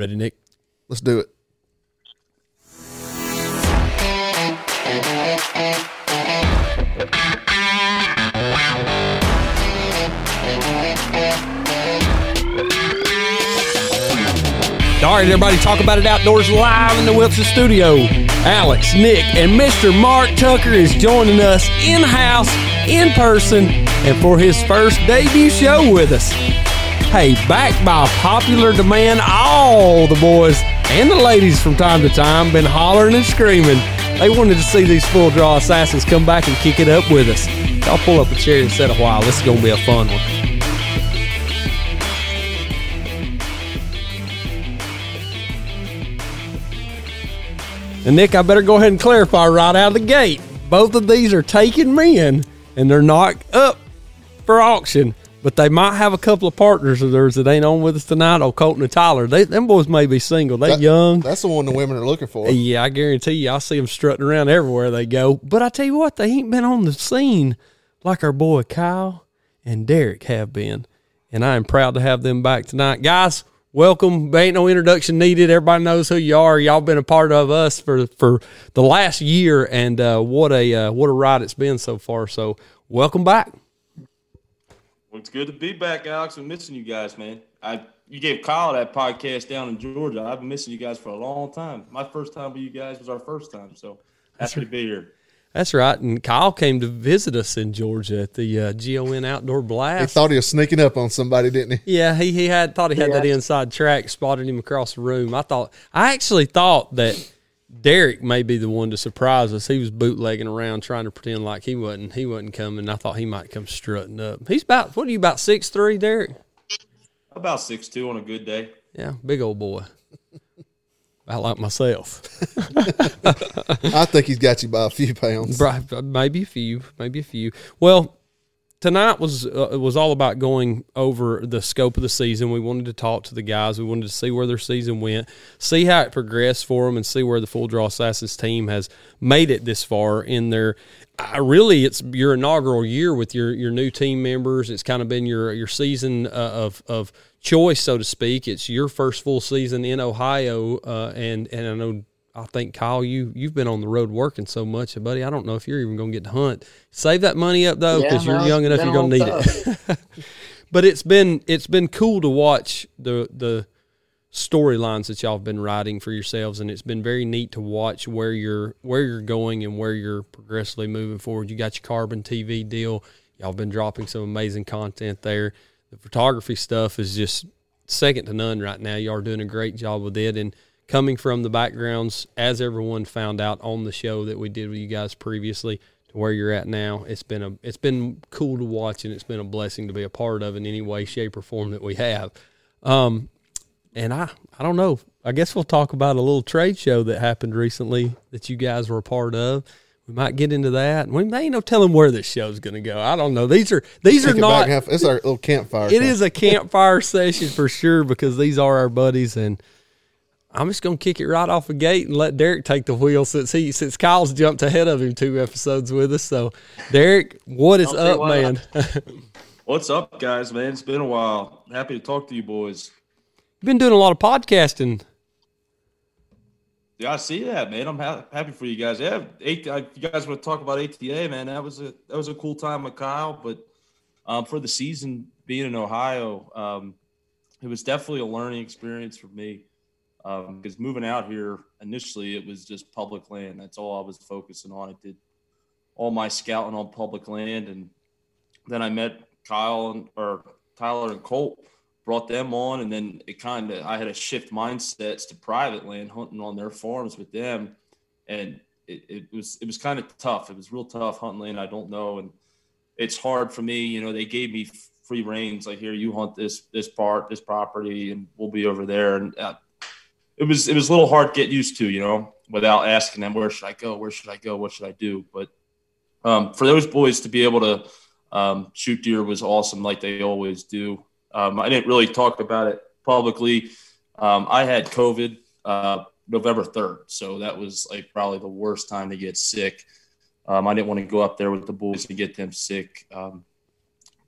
Ready, Nick? Let's do it. All right, everybody, talk about it outdoors live in the Wilson studio. Alex, Nick, and Mr. Mark Tucker is joining us in house, in person, and for his first debut show with us. Hey, back by popular demand, all the boys and the ladies from time to time been hollering and screaming. They wanted to see these full draw assassins come back and kick it up with us. Y'all pull up a chair and sit a while. This is going to be a fun one. And Nick, I better go ahead and clarify right out of the gate. Both of these are taken men and they're not up for auction, but they might have a couple of partners of theirs that ain't on with us tonight. Oh, Colton and Tyler. They, them boys may be single. They That- young. That's the one the women are looking for. Yeah, I guarantee you, I see them strutting around everywhere they go. But I tell you what, they ain't been on the scene like our boy Kyle and Derek have been. And I am proud to have them back tonight. Guys, welcome. Ain't no introduction needed. Everybody knows who you are. Y'all been a part of us for for the last year, and uh, what a uh, what a ride it's been so far. So welcome back. Well, it's good to be back, Alex. I'm missing you guys, man. I you gave Kyle that podcast down in Georgia. I've been missing you guys for a long time. My first time with you guys was our first time, so happy to be here. That's right. And Kyle came to visit us in Georgia at the uh, GON Outdoor Blast. He thought he was sneaking up on somebody, didn't he? Yeah, he, he had thought he had that inside track, spotted him across the room. I thought I actually thought that Derek may be the one to surprise us. He was bootlegging around trying to pretend like he wasn't he wasn't coming. I thought he might come strutting up. He's about what are you about six three, Derek? About six two on a good day. Yeah, big old boy. I like myself. I think he's got you by a few pounds. Maybe a few, maybe a few. Well, tonight was uh, was all about going over the scope of the season. We wanted to talk to the guys. We wanted to see where their season went, see how it progressed for them, and see where the Full Draw Assassins team has made it this far in their. Really, it's your inaugural year with your your new team members. It's kind of been your your season uh, of of choice, so to speak. It's your first full season in Ohio, uh, and and I know I think Kyle, you you've been on the road working so much, buddy. I don't know if you're even going to get to hunt. Save that money up though, because no, you're young enough. You're going to need it. but it's been it's been cool to watch the the storylines that y'all have been writing for yourselves, and it's been very neat to watch where you're where you're going and where you're progressively moving forward. You got your carbon TV deal. Y'all have been dropping some amazing content there. The photography stuff is just second to none right now. Y'all are doing a great job with it, and coming from the backgrounds, as everyone found out on the show that we did with you guys previously, to where you're at now, it's been a it's been cool to watch, and it's been a blessing to be a part of in any way, shape, or form that we have. Um, and I I don't know. I guess we'll talk about a little trade show that happened recently that you guys were a part of. We might get into that. We there ain't no telling where this show's going to go. I don't know. These are these Take are not. have- it's our little campfire. It is a campfire session for sure because these are our buddies, and I'm just gonna kick it right off the gate and let Derek take the wheel since he since Kyle's jumped ahead of him two episodes with us. So, Derek, what is I'll tell you up, what, man? What's up, guys? Man, it's been a while. Happy to talk to you boys. You've been doing a lot of podcasting. Yeah, I see that, man. I'm ha- happy for you guys. Yeah, eight, I, you guys want to talk about ATA, man? That was a that was a cool time with Kyle, but um, for the season being in Ohio, um, it was definitely a learning experience for me because moving out here initially it was just public land. That's all I was focusing on. I did all my scouting on public land, and then I met Kyle and or Tyler and Colt brought them on. And then it kind of i had to shift mindsets to private land hunting on their farms with them. And it, it was it was kind of tough. It was real tough hunting land. I don't know. And it's hard for me. You know they gave me free reins like here you hunt this this part this property and we'll be over there. And uh, it was it was a little hard to get used to you know without asking them where should i go where should i go what should i do but um, for those boys to be able to um, shoot deer was awesome like they always do um, I didn't really talk about it publicly. Um, I had COVID uh, November 3rd. So that was like probably the worst time to get sick. Um, I didn't want to go up there with the boys to get them sick. Um,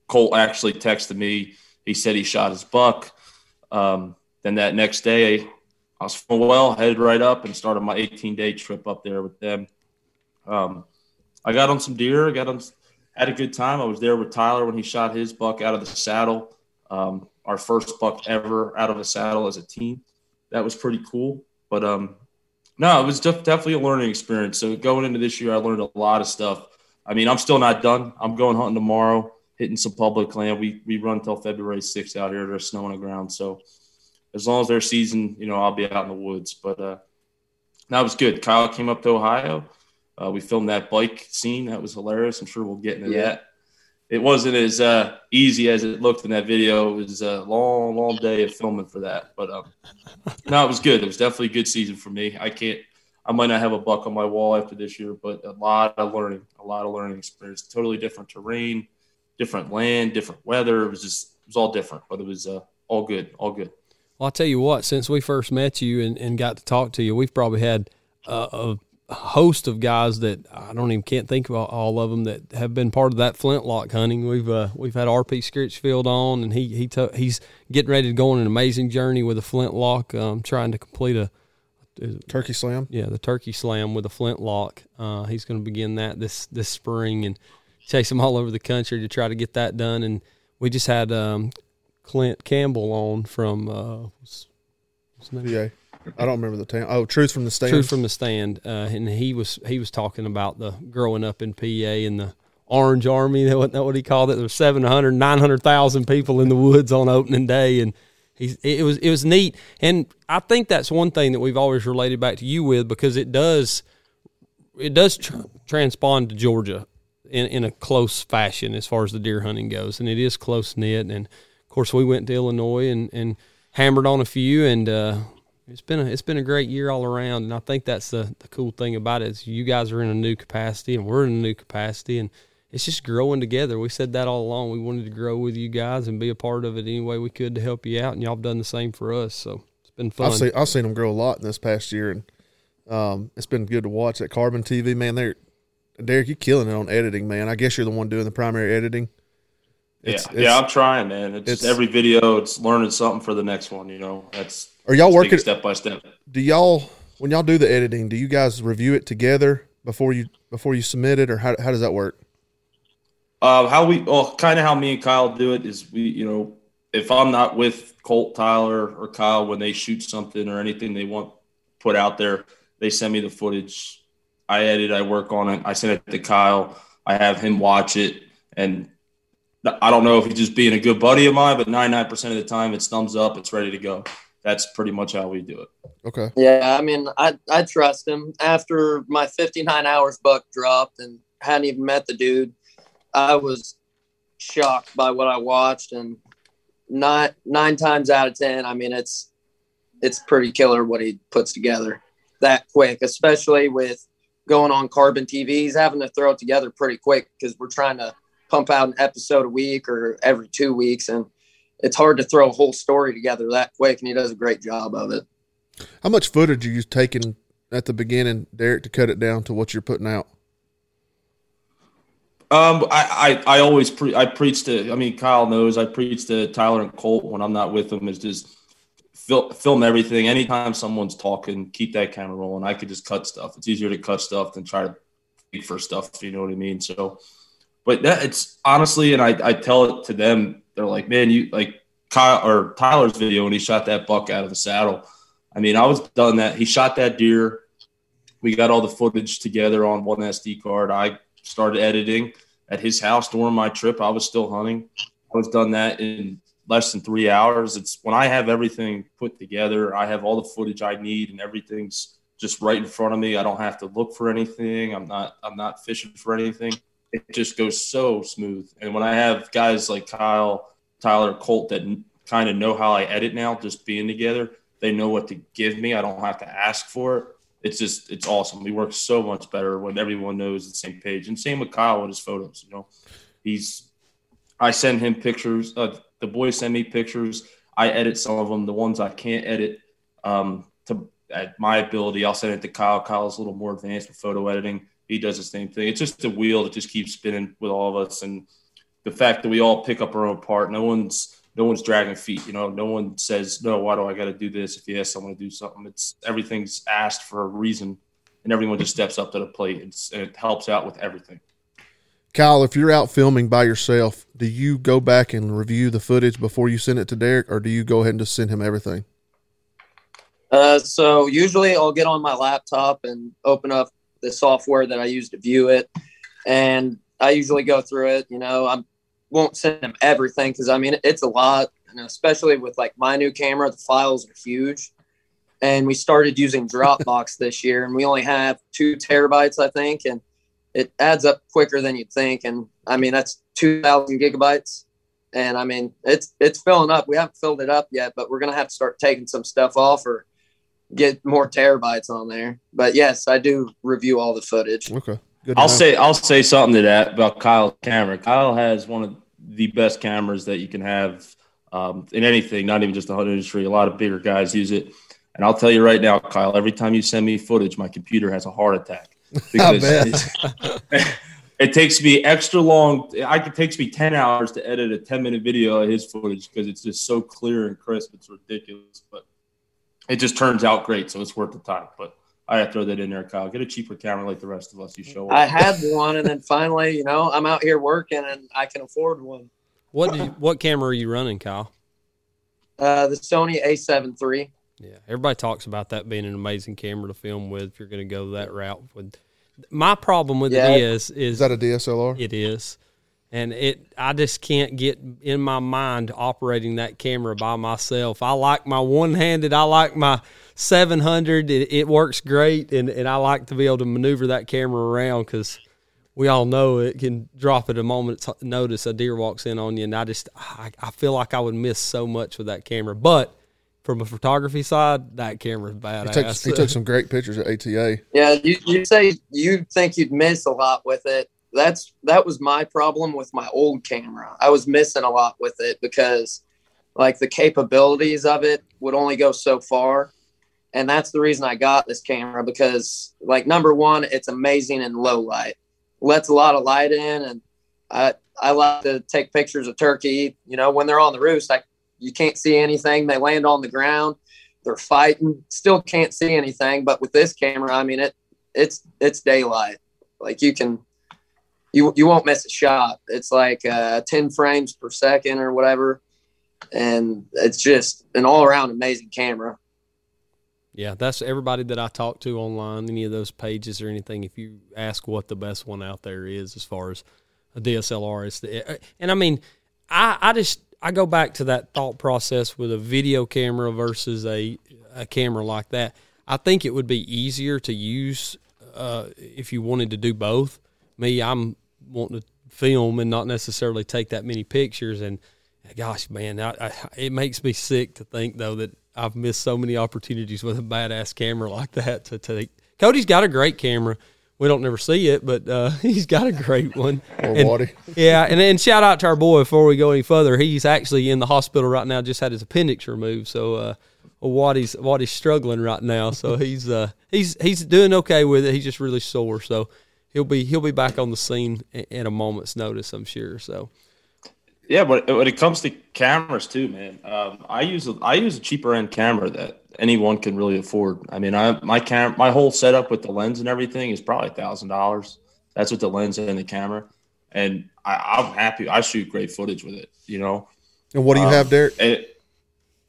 Colt actually texted me. He said he shot his buck. Then that next day, I was feeling well, headed right up, and started my 18 day trip up there with them. Um, I got on some deer, got on, had a good time. I was there with Tyler when he shot his buck out of the saddle. Um, our first buck ever out of a saddle as a team. That was pretty cool. But um, no, it was def- definitely a learning experience. So going into this year, I learned a lot of stuff. I mean, I'm still not done. I'm going hunting tomorrow, hitting some public land. We we run until February 6th out here. There's snow on the ground, so as long as there's season, you know, I'll be out in the woods. But uh, that was good. Kyle came up to Ohio. Uh, we filmed that bike scene. That was hilarious. I'm sure we'll get into yeah. that. It wasn't as uh, easy as it looked in that video. It was a long, long day of filming for that. But um, no, it was good. It was definitely a good season for me. I can't. I might not have a buck on my wall after this year, but a lot of learning, a lot of learning experience. Totally different terrain, different land, different weather. It was just, it was all different, but it was uh, all good, all good. Well, I'll tell you what, since we first met you and, and got to talk to you, we've probably had a host of guys that I don't even can't think of all of them that have been part of that flintlock hunting. We've uh, we've had RP Scritchfield on, and he he t- he's getting ready to go on an amazing journey with a flintlock, um, trying to complete a, a turkey slam. Yeah, the turkey slam with a flintlock. Uh, he's going to begin that this this spring and chase them all over the country to try to get that done. And we just had um, Clint Campbell on from uh, what's, what's yeah. I don't remember the town. Oh, Truth from the Stand. Truth from the Stand, uh, and he was he was talking about the growing up in PA and the Orange Army. That what, what he called it. There were 700, 900,000 people in the woods on opening day, and he's it was it was neat. And I think that's one thing that we've always related back to you with because it does it does tr- transpond to Georgia in in a close fashion as far as the deer hunting goes, and it is close knit and course, we went to Illinois and, and hammered on a few, and uh, it's been a it's been a great year all around. And I think that's the, the cool thing about it is you guys are in a new capacity, and we're in a new capacity, and it's just growing together. We said that all along. We wanted to grow with you guys and be a part of it any way we could to help you out, and y'all have done the same for us. So it's been fun. I've seen I've seen them grow a lot in this past year, and um, it's been good to watch. That Carbon TV, man, they're Derek, you're killing it on editing, man. I guess you're the one doing the primary editing. It's, yeah, it's, yeah, I'm trying, man. It's, it's, every video, it's learning something for the next one. You know, that's are y'all working step by step. Do y'all when y'all do the editing? Do you guys review it together before you before you submit it, or how how does that work? Uh, how we well, kind of how me and Kyle do it is we, you know, if I'm not with Colt, Tyler, or Kyle when they shoot something or anything they want put out there, they send me the footage. I edit, I work on it, I send it to Kyle. I have him watch it, and I don't know if he's just being a good buddy of mine, but 99% of the time it's thumbs up, it's ready to go. That's pretty much how we do it. Okay. Yeah, I mean, I I trust him. After my 59 hours buck dropped and hadn't even met the dude, I was shocked by what I watched and not nine times out of ten, I mean it's it's pretty killer what he puts together that quick, especially with going on carbon TVs, having to throw it together pretty quick because we're trying to pump out an episode a week or every two weeks, and it's hard to throw a whole story together that quick. And he does a great job of it. How much footage are you taking at the beginning, Derek, to cut it down to what you're putting out? Um, I, I, I always pre- I preach to. I mean, Kyle knows I preach to Tyler and Colt when I'm not with them. Is just fil- film everything. Anytime someone's talking, keep that camera rolling. I could just cut stuff. It's easier to cut stuff than try to for stuff. You know what I mean? So but that it's honestly, and I, I tell it to them, they're like, man, you like Kyle or Tyler's video when he shot that buck out of the saddle. I mean, I was done that. He shot that deer. We got all the footage together on one SD card. I started editing at his house during my trip. I was still hunting. I was done that in less than three hours. It's when I have everything put together, I have all the footage I need and everything's just right in front of me. I don't have to look for anything. I'm not I'm not fishing for anything it just goes so smooth. And when I have guys like Kyle, Tyler, Colt that kind of know how I edit now, just being together, they know what to give me. I don't have to ask for it. It's just it's awesome. We work so much better when everyone knows the same page. And same with Kyle with his photos. You know, he's I send him pictures. Uh, the boys send me pictures. I edit some of them. The ones I can't edit um, to at my ability, I'll send it to Kyle. Kyle's a little more advanced with photo editing he does the same thing. It's just a wheel that just keeps spinning with all of us, and the fact that we all pick up our own part. No one's no one's dragging feet. You know, no one says, no, why do I got to do this? If you ask someone to do something, it's everything's asked for a reason and everyone just steps up to the plate and, and it helps out with everything. Kyle, if you're out filming by yourself, do you go back and review the footage before you send it to Derek, or do you go ahead and just send him everything? Uh, so usually I'll get on my laptop and open up the software that I use to view it, and I usually go through it. You know, I won't send them everything because I mean it's a lot, and especially with like my new camera, the files are huge. And we started using Dropbox this year, and we only have two terabytes, I think, and it adds up quicker than you'd think. And I mean, that's 2,000 gigabytes. And I mean, it's it's filling up. We haven't filled it up yet, but we're gonna have to start taking some stuff off or get more terabytes on there. But yes, I do review all the footage. Okay, good. I'll know. say I'll say something to that about Kyle's camera. Kyle has one of the best cameras that you can have um, in anything, not even just the hunting industry. A lot of bigger guys use it, and I'll tell you right now, Kyle. Every time you send me footage, my computer has a heart attack because it takes me extra long. it takes me 10 hours to edit a 10 minute video of his footage because it's just so clear and crisp. It's ridiculous, but it just turns out great. So it's worth the time. But I had to throw that in there, Kyle. Get a cheaper camera like the rest of us. You show up. I had one, and then finally, you know, I'm out here working and I can afford one. What you, what camera are you running, Kyle? Uh, the Sony A7 III. Yeah, everybody talks about that being an amazing camera to film with if you're going to go that route. With my problem with yeah. it is, is is that a DSLR? It is, and it I just can't get in my mind operating that camera by myself. I like my one handed. I like my 700. It, it, works great, and and I like to be able to maneuver that camera around because we all know it can drop at a moment's notice. A deer walks in on you, and I just I, I feel like I would miss so much with that camera, but from a photography side, that camera's badass. He, took, he took some great pictures at ATA. Yeah, you, you say you think you'd miss a lot with it. That's that was my problem with my old camera. I was missing a lot with it because like the capabilities of it would only go so far. And that's the reason I got this camera because like number one, it's amazing in low light. Lets a lot of light in and I I like to take pictures of turkey. You know, when they're on the roost, I you can't see anything. They land on the ground, they're fighting, still can't see anything. But with this camera, I mean it it's it's daylight. Like you can you you won't miss a shot. It's like uh, 10 frames per second or whatever. And it's just an all around amazing camera. Yeah, that's everybody that I talk to online, any of those pages or anything. If you ask what the best one out there is as far as a DSLR is, the, and I mean, I, I just I go back to that thought process with a video camera versus a a camera like that. I think it would be easier to use uh, if you wanted to do both. Me, I'm wanting to film and not necessarily take that many pictures. And gosh, man, I, I, it makes me sick to think though that I've missed so many opportunities with a badass camera like that to take. Cody's got a great camera we don't never see it, but uh, he's got a great one. and, yeah, and then shout out to our boy before we go any further. He's actually in the hospital right now. Just had his appendix removed, so uh, Waddy's Waddy's struggling right now. So he's uh, he's he's doing okay with it. He's just really sore, so he'll be he'll be back on the scene in a moment's notice, I'm sure. So. Yeah, but when it comes to cameras too, man, um, I use a, I use a cheaper end camera that anyone can really afford. I mean, I my cam my whole setup with the lens and everything is probably a thousand dollars. That's with the lens and the camera, and I, am happy. I shoot great footage with it, you know. And what do you um, have, Derek? It,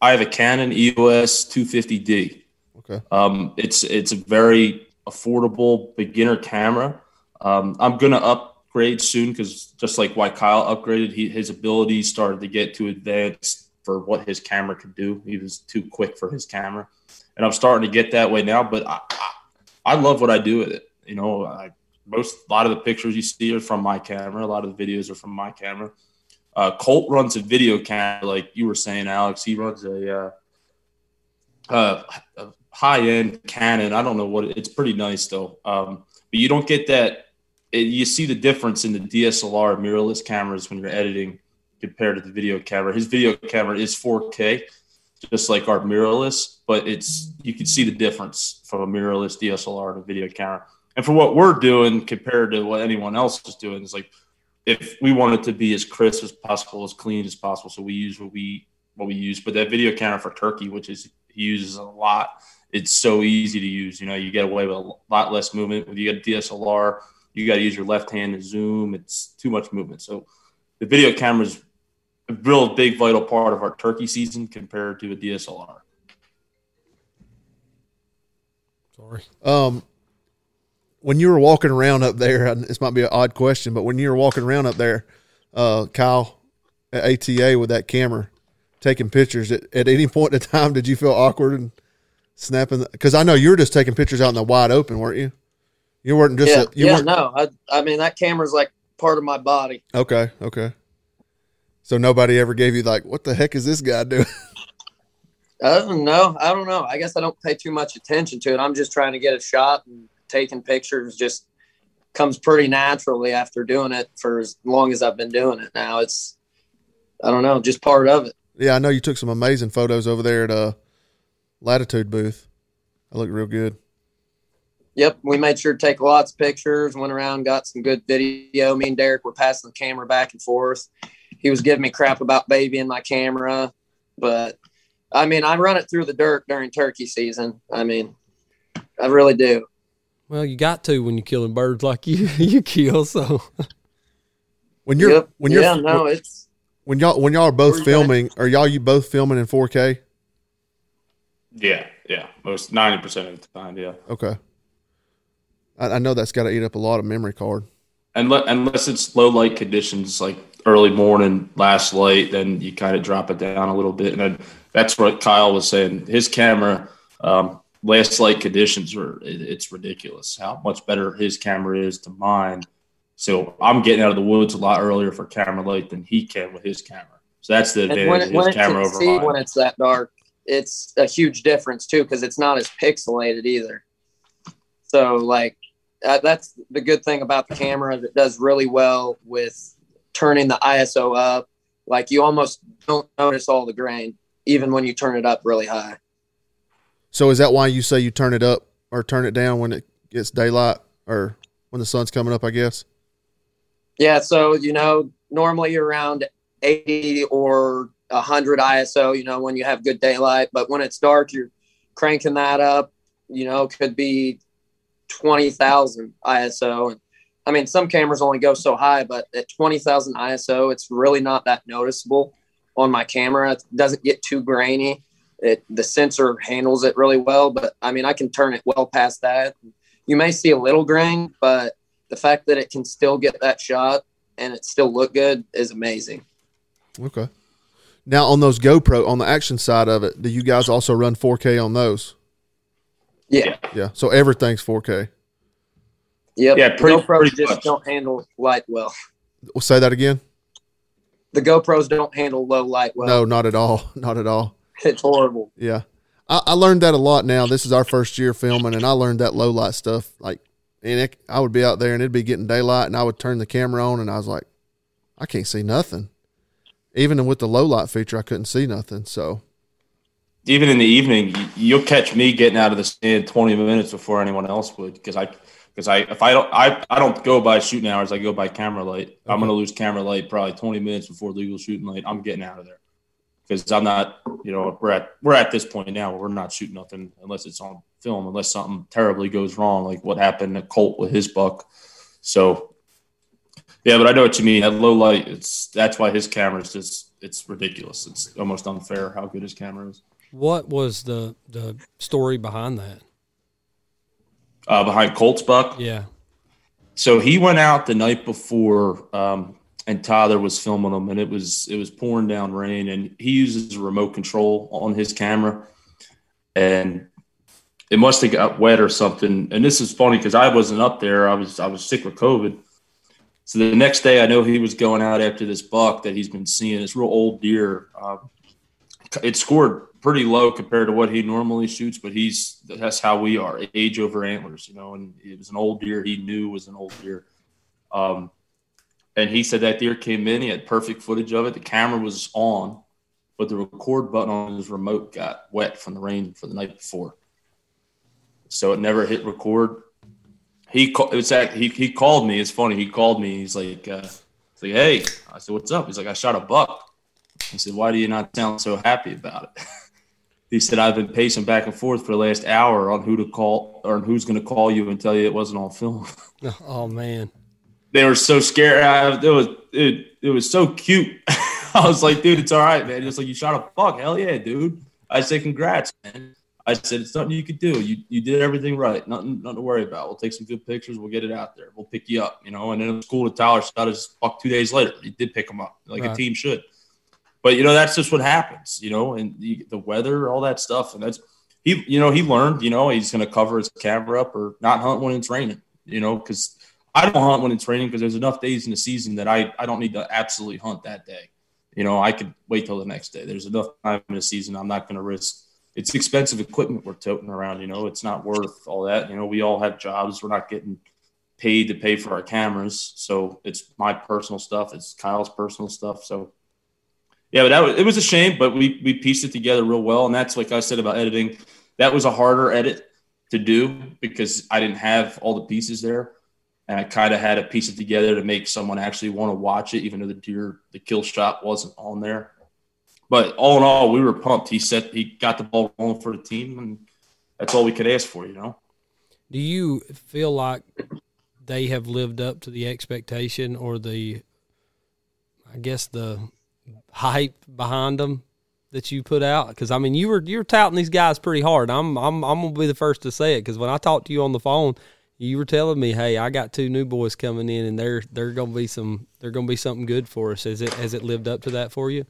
I have a Canon EOS 250D. Okay. Um, it's it's a very affordable beginner camera. Um, I'm gonna upgrade soon because just like why Kyle upgraded, he, his abilities started to get too advanced for what his camera could do. He was too quick for his camera, and I'm starting to get that way now. But I, I, I love what I do with it. You know, I, most a lot of the pictures you see are from my camera. A lot of the videos are from my camera. Uh, Colt runs a video camera, like you were saying, Alex. He runs a, uh, uh, high end Canon. I don't know what it, it's pretty nice though. Um, but you don't get that. It, you see the difference in the DSLR mirrorless cameras when you're editing compared to the video camera. His video camera is 4K, just like our mirrorless, but it's you can see the difference from a mirrorless DSLR to a video camera. And for what we're doing compared to what anyone else is doing, is like if we want it to be as crisp as possible, as clean as possible, so we use what we what we use. But that video camera for turkey, which is he uses a lot, it's so easy to use. You know, you get away with a lot less movement. When you get a DSLR, you got to use your left hand to zoom. It's too much movement. So the video camera is a real big vital part of our turkey season compared to a DSLR. Sorry. Um, when you were walking around up there, and this might be an odd question, but when you were walking around up there, uh, Kyle at ATA with that camera taking pictures, at, at any point in time, did you feel awkward and snapping? Because I know you were just taking pictures out in the wide open, weren't you? You weren't just yeah, a, you yeah, weren't, no. I, I mean, that camera's like part of my body. okay, okay. So nobody ever gave you like, what the heck is this guy doing? I don't know. I don't know. I guess I don't pay too much attention to it. I'm just trying to get a shot and taking pictures just comes pretty naturally after doing it for as long as I've been doing it. Now it's, I don't know, just part of it. yeah, I know you took some amazing photos over there at uh, Latitude booth. I look real good. Yep, we made sure to take lots of pictures. Went around, got some good video. Me and Derek were passing the camera back and forth. He was giving me crap about babying my camera, but I mean, I run it through the dirt during turkey season. I mean, I really do. Well, you got to when you're killing birds like you you kill. So When you're yep. when you're yeah, no, it's when y'all when y'all are Where both you filming, are y'all you both filming in 4K? Yeah, yeah, most ninety percent of the time, yeah. Okay. I, I know that's got to eat up a lot of memory card. Unless, unless it's low light conditions like early morning, last light, then you kind of drop it down a little bit. And then that's what Kyle was saying. His camera, um, last light conditions are it, it's ridiculous how much better his camera is to mine. So I'm getting out of the woods a lot earlier for camera light than he can with his camera. So that's the advantage when of it, when his camera can over see mine. when it's that dark, it's a huge difference too because it's not as pixelated either. So like uh, that's the good thing about the camera that does really well with turning the ISO up. Like you almost don't notice all the grain even when you turn it up really high. So is that why you say you turn it up or turn it down when it gets daylight or when the sun's coming up? I guess. Yeah, so you know, normally you're around 80 or 100 ISO, you know, when you have good daylight, but when it's dark, you're cranking that up, you know, could be 20,000 ISO. And I mean, some cameras only go so high, but at 20,000 ISO, it's really not that noticeable on my camera. It doesn't get too grainy. It the sensor handles it really well, but I mean, I can turn it well past that. You may see a little grain, but the fact that it can still get that shot and it still look good is amazing. Okay. Now on those GoPro on the action side of it, do you guys also run 4K on those? Yeah. Yeah. So everything's 4K. Yep. Yeah, pretty- GoPros pretty just much. don't handle light well. We'll say that again. The GoPros don't handle low light well. no, not at all. Not at all. It's horrible. Yeah. I, I learned that a lot now. This is our first year filming, and I learned that low light stuff. Like, and it, I would be out there and it'd be getting daylight, and I would turn the camera on, and I was like, I can't see nothing. Even with the low light feature, I couldn't see nothing. So, even in the evening, you'll catch me getting out of the stand 20 minutes before anyone else would because I because I if I don't I, I don't go by shooting hours, I go by camera light. I'm gonna lose camera light probably 20 minutes before legal shooting light. I'm getting out of there because I'm not you know we're at we're at this point now where we're not shooting nothing unless it's on film unless something terribly goes wrong like what happened to Colt with his buck. So yeah, but I know what you mean. At low light, it's that's why his camera is just it's ridiculous. It's almost unfair how good his camera is. what was the the story behind that? uh, behind Colts Buck. Yeah. So he went out the night before, um, and Tyler was filming him, and it was it was pouring down rain, and he uses a remote control on his camera, and it must have got wet or something. And this is funny because I wasn't up there; I was I was sick with COVID. So the next day, I know he was going out after this buck that he's been seeing. This real old deer. Uh, it scored pretty low compared to what he normally shoots, but he's that's how we are age over antlers, you know. And it was an old deer he knew was an old deer. Um, and he said that deer came in, he had perfect footage of it. The camera was on, but the record button on his remote got wet from the rain for the night before, so it never hit record. He ca- it's act, he he called me. It's funny. He called me. He's like, uh, like, hey, I said, what's up? He's like, I shot a buck. I said, why do you not sound so happy about it? he said, I've been pacing back and forth for the last hour on who to call or who's going to call you and tell you it wasn't on film. oh man, they were so scared. I, it was it, it was so cute. I was like, dude, it's all right, man. Just like you shot a buck. Hell yeah, dude. I said, congrats, man. I said, it's nothing you could do. You you did everything right. Nothing nothing to worry about. We'll take some good pictures. We'll get it out there. We'll pick you up, you know. And then it was cool that Tyler shot his buck two days later. He did pick him up like right. a team should. But you know, that's just what happens, you know, and the, the weather, all that stuff, and that's he. You know, he learned. You know, he's going to cover his camera up or not hunt when it's raining. You know, because I don't hunt when it's raining because there's enough days in the season that I I don't need to absolutely hunt that day. You know, I could wait till the next day. There's enough time in the season. I'm not going to risk it's expensive equipment we're toting around. You know, it's not worth all that. You know, we all have jobs. We're not getting paid to pay for our cameras, so it's my personal stuff. It's Kyle's personal stuff. So, yeah, but that was, it was a shame, but we we pieced it together real well. And that's like I said about editing. That was a harder edit to do because I didn't have all the pieces there, and I kind of had to piece it together to make someone actually want to watch it, even though the deer the kill shot wasn't on there. But all in all, we were pumped. He said he got the ball rolling for the team, and that's all we could ask for, you know. Do you feel like they have lived up to the expectation or the, I guess the hype behind them that you put out? Because I mean, you were you were touting these guys pretty hard. I'm I'm I'm gonna be the first to say it because when I talked to you on the phone, you were telling me, "Hey, I got two new boys coming in, and they're they're gonna be some they're gonna be something good for us." Has it has it lived up to that for you?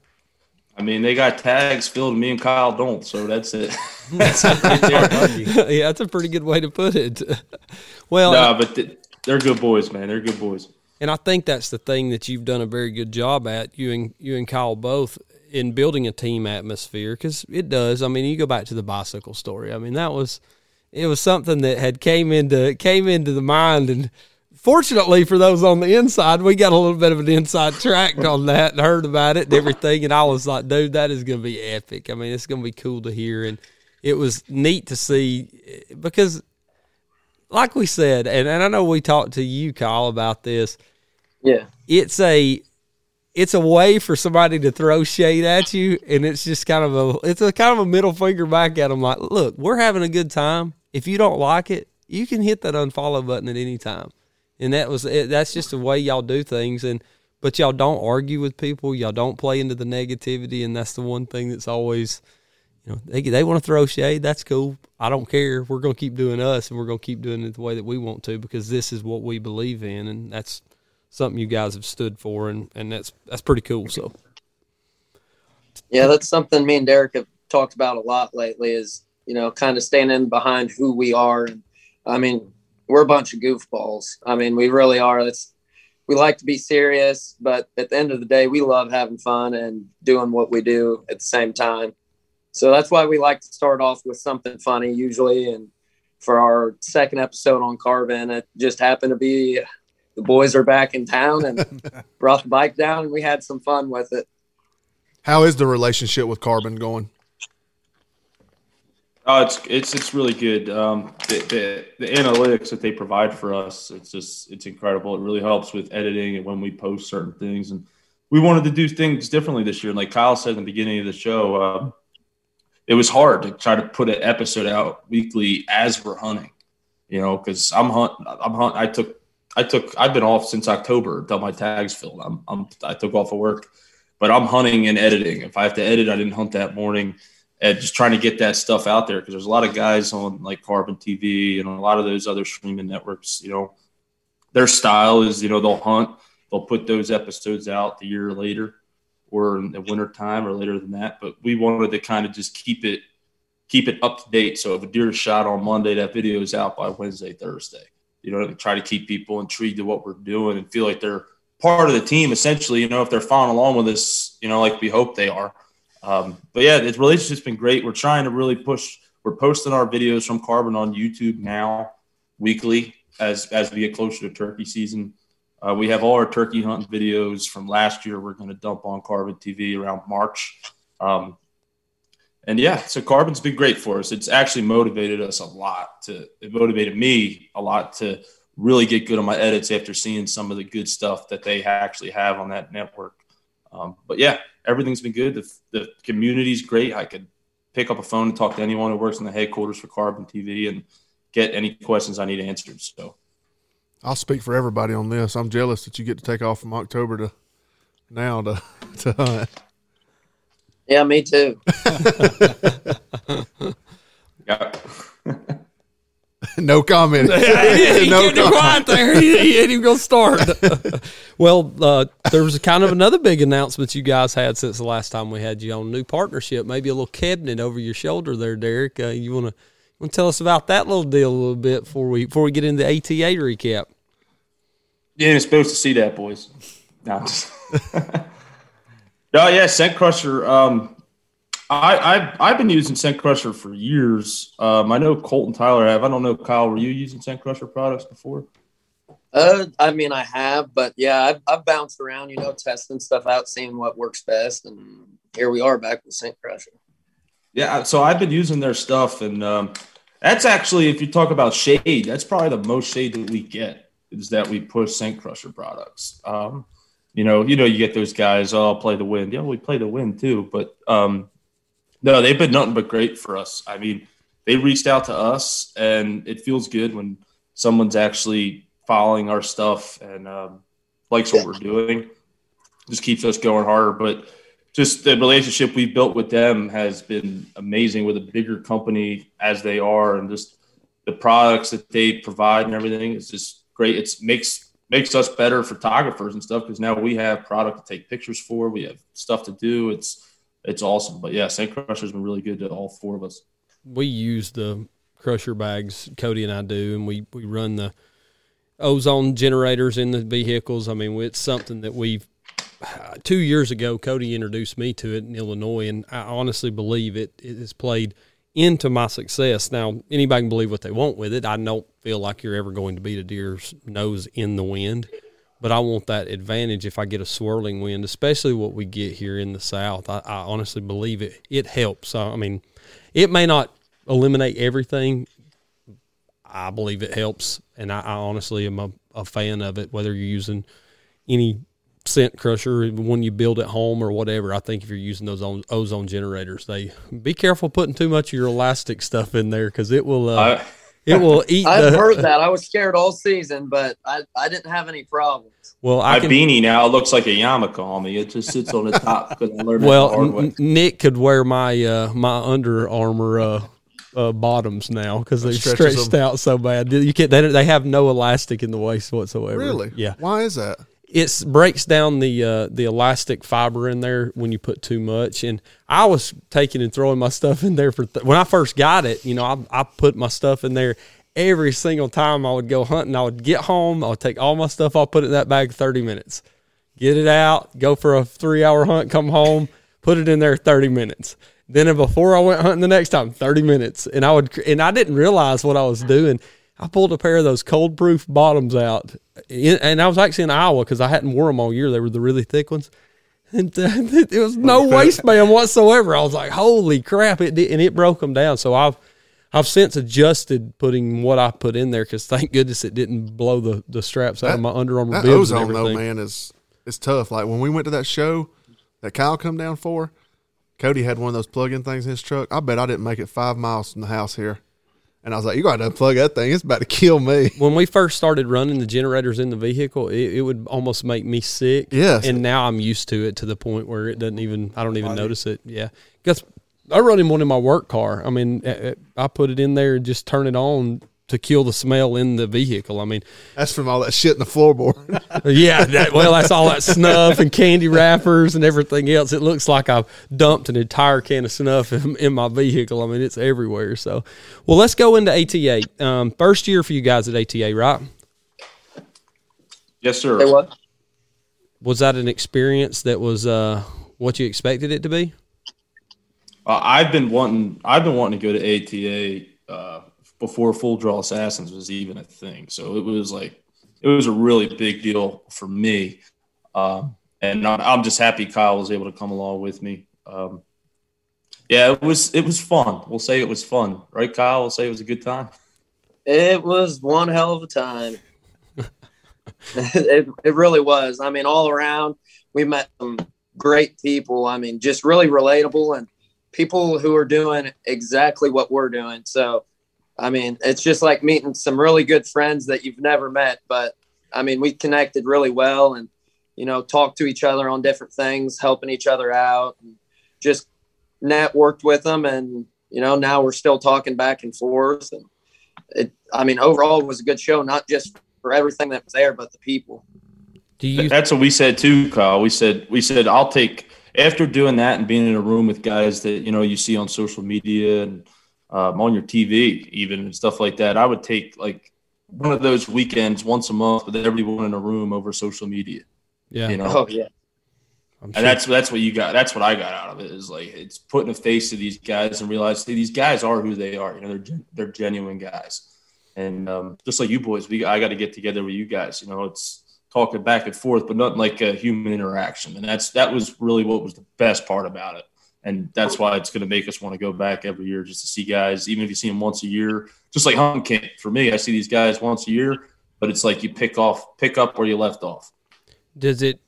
I mean, they got tags filled. Me and Kyle don't, so that's it. that's yeah, that's a pretty good way to put it. well, no, but they're good boys, man. They're good boys. And I think that's the thing that you've done a very good job at you and you and Kyle both in building a team atmosphere because it does. I mean, you go back to the bicycle story. I mean, that was it was something that had came into came into the mind and fortunately for those on the inside, we got a little bit of an inside track on that and heard about it and everything. And I was like, dude, that is going to be epic. I mean, it's going to be cool to hear. And it was neat to see because, like we said, and, and I know we talked to you, Kyle, about this. Yeah. It's a. It's a way for somebody to throw shade at you, and it's just kind of a it's a kind of a middle finger back at them. Like, look, we're having a good time. If you don't like it, you can hit that unfollow button at any time and that was it, that's just the way y'all do things. And but y'all don't argue with people. Y'all don't play into the negativity. And that's the one thing that's always you know they, they want to throw shade. That's cool. I don't care. We're going to keep doing us and we're going to keep doing it the way that we want to because this is what we believe in and that's something you guys have stood for and and that's that's pretty cool so. Yeah that's something me and derek have talked about a lot lately is you know kind of standing behind who we are. And i mean we're a bunch of goofballs. I mean, we really are. We like to be serious, but at the end of the day, we love having fun and doing what we do at the same time. So that's why we like to start off with something funny usually. And for our second episode on Carbon, it just happened to be the boys are back in town and brought the bike down and we had some fun with it. How is the relationship with Carbon going? Oh, it's it's it's really good. Um, the, the, the analytics that they provide for us, it's just it's incredible. It really helps with editing and when we post certain things. And we wanted to do things differently this year. And like Kyle said in the beginning of the show, uh, it was hard to try to put an episode out weekly as we're hunting. You know, because I'm hunt, I'm hunt. I took I took I've been off since October until my tags filled. I'm, I'm I took off of work, but I'm hunting and editing. If I have to edit, I didn't hunt that morning and just trying to get that stuff out there because there's a lot of guys on like Carbon TV and a lot of those other streaming networks. You know, their style is you know they'll hunt, they'll put those episodes out the year later or in the winter time or later than that. But we wanted to kind of just keep it keep it up to date. So if a deer is shot on Monday, that video is out by Wednesday, Thursday. You know, try to keep people intrigued to what we're doing and feel like they're part of the team. Essentially, you know, if they're following along with us, you know, like we hope they are um, but yeah, the relationship's been great. We're trying to really push. We're posting our videos from Carbon on YouTube now weekly as as we get closer to turkey season. Uh, we have all our turkey hunt videos from last year. We're going to dump on Carbon TV around March. Um, and yeah, so Carbon's been great for us. It's actually motivated us a lot to. It motivated me a lot to really get good on my edits after seeing some of the good stuff that they actually have on that network. Um, but yeah, everything's been good. The, the community's great. I could pick up a phone and talk to anyone who works in the headquarters for Carbon TV and get any questions I need answered. So I'll speak for everybody on this. I'm jealous that you get to take off from October to now to to hunt. Yeah, me too. yeah. no comment. he no kept it quiet there. He, he ain't even gonna start. well, uh, there was a kind of another big announcement you guys had since the last time we had you on new partnership. Maybe a little cabinet over your shoulder there, Derek. Uh, you wanna want to tell us about that little deal a little bit before we before we get into the ATA recap? You ain't supposed to see that, boys. No, just no, yeah, Scent Crusher. Um, I, I've I've been using Scent Crusher for years. Um, I know Colt and Tyler have. I don't know, Kyle. Were you using Scent Crusher products before? Uh, I mean, I have, but yeah, I've, I've bounced around, you know, testing stuff out, seeing what works best, and here we are back with Scent Crusher. Yeah, so I've been using their stuff, and um, that's actually, if you talk about shade, that's probably the most shade that we get is that we push Scent Crusher products. Um, you know, you know, you get those guys. Oh, I'll play the wind. Yeah, we play the wind too, but um, no, they've been nothing but great for us. I mean, they reached out to us, and it feels good when someone's actually following our stuff and um, likes what we're doing. Just keeps us going harder. But just the relationship we've built with them has been amazing with a bigger company as they are, and just the products that they provide and everything is just great. It's makes makes us better photographers and stuff because now we have product to take pictures for. We have stuff to do. It's it's awesome. But yeah, Scent Crusher's been really good to all four of us. We use the crusher bags, Cody and I do, and we we run the ozone generators in the vehicles. I mean, it's something that we've two years ago. Cody introduced me to it in Illinois, and I honestly believe it, it has played into my success. Now, anybody can believe what they want with it. I don't feel like you're ever going to beat a deer's nose in the wind but I want that advantage if I get a swirling wind, especially what we get here in the South. I, I honestly believe it. It helps. I mean, it may not eliminate everything. I believe it helps, and I, I honestly am a, a, fan of it. Whether you're using any scent crusher when you build at home or whatever, I think if you're using those ozone generators, they be careful putting too much of your elastic stuff in there because it will. Uh, I- it will eat. I've the, heard that. I was scared all season, but I, I didn't have any problems. Well, I my can, beanie now looks like a yarmulke on me. It just sits on the top because I learned well, that the hard way. Nick could wear my uh, my Under Armour uh, uh, bottoms now because they're stretched them. out so bad. You can't. They, don't- they have no elastic in the waist whatsoever. Really? Yeah. Why is that? It breaks down the uh, the elastic fiber in there when you put too much. And I was taking and throwing my stuff in there for th- when I first got it. You know, I, I put my stuff in there every single time I would go hunting. I would get home, I would take all my stuff, I'll put it in that bag thirty minutes, get it out, go for a three hour hunt, come home, put it in there thirty minutes. Then before I went hunting the next time, thirty minutes, and I would and I didn't realize what I was doing. I pulled a pair of those cold proof bottoms out, and I was actually in Iowa because I hadn't worn them all year. They were the really thick ones. And uh, it was no waistband whatsoever. I was like, "Holy crap!" It did, and it broke them down. So I've I've since adjusted putting what I put in there because thank goodness it didn't blow the, the straps out of my Under Armour That bibs and ozone though, man, is is tough. Like when we went to that show that Kyle come down for, Cody had one of those plug-in things in his truck. I bet I didn't make it five miles from the house here, and I was like, "You got to unplug that thing. It's about to kill me." When we first started running the generators in the vehicle, it, it would almost make me sick. Yes. and now I'm used to it to the point where it doesn't even I don't even notice it. Yeah, because I run him one in my work car. I mean, eh, eh, I put it in there and just turn it on to kill the smell in the vehicle. I mean, That's from all that shit in the floorboard. yeah, that, well, that's all that snuff and candy wrappers and everything else. It looks like I've dumped an entire can of snuff in, in my vehicle. I mean, it's everywhere. So, well, let's go into ATA. Um, first year for you guys at ATA, right? Yes, sir. Say what? Was that an experience that was uh, what you expected it to be? Uh, I've been wanting. I've been wanting to go to ATA uh, before Full Draw Assassins was even a thing. So it was like it was a really big deal for me, um, and I'm, just happy Kyle was able to come along with me. Um, yeah, it was it was fun. We'll say it was fun, right, Kyle? We'll say it was a good time. It was one hell of a time. it, it really was. I mean, all around, we met some great people. I mean, just really relatable and people who are doing exactly what we're doing. So, I mean, it's just like meeting some really good friends that you've never met, but I mean, we connected really well and, you know, talked to each other on different things, helping each other out, and just networked with them. And, you know, now we're still talking back and forth. And it, I mean, overall, it was a good show, not just for everything that was there, but the people. Do you? That's what we said too, Kyle. We said we said I'll take after doing that and being in a room with guys that you know you see on social media and um, on your TV even and stuff like that. I would take like one of those weekends once a month with everyone in a room over social media. Yeah. You know. Oh yeah. Sure. And that's that's what you got. That's what I got out of it. Is like it's putting a face to these guys and realize hey, these guys are who they are. You know, they're they're genuine guys. And um, just like you boys, we I got to get together with you guys. You know, it's talking back and forth, but nothing like a human interaction. And that's that was really what was the best part about it. And that's why it's going to make us want to go back every year just to see guys, even if you see them once a year, just like hunting camp. For me, I see these guys once a year, but it's like you pick off, pick up where you left off. Does it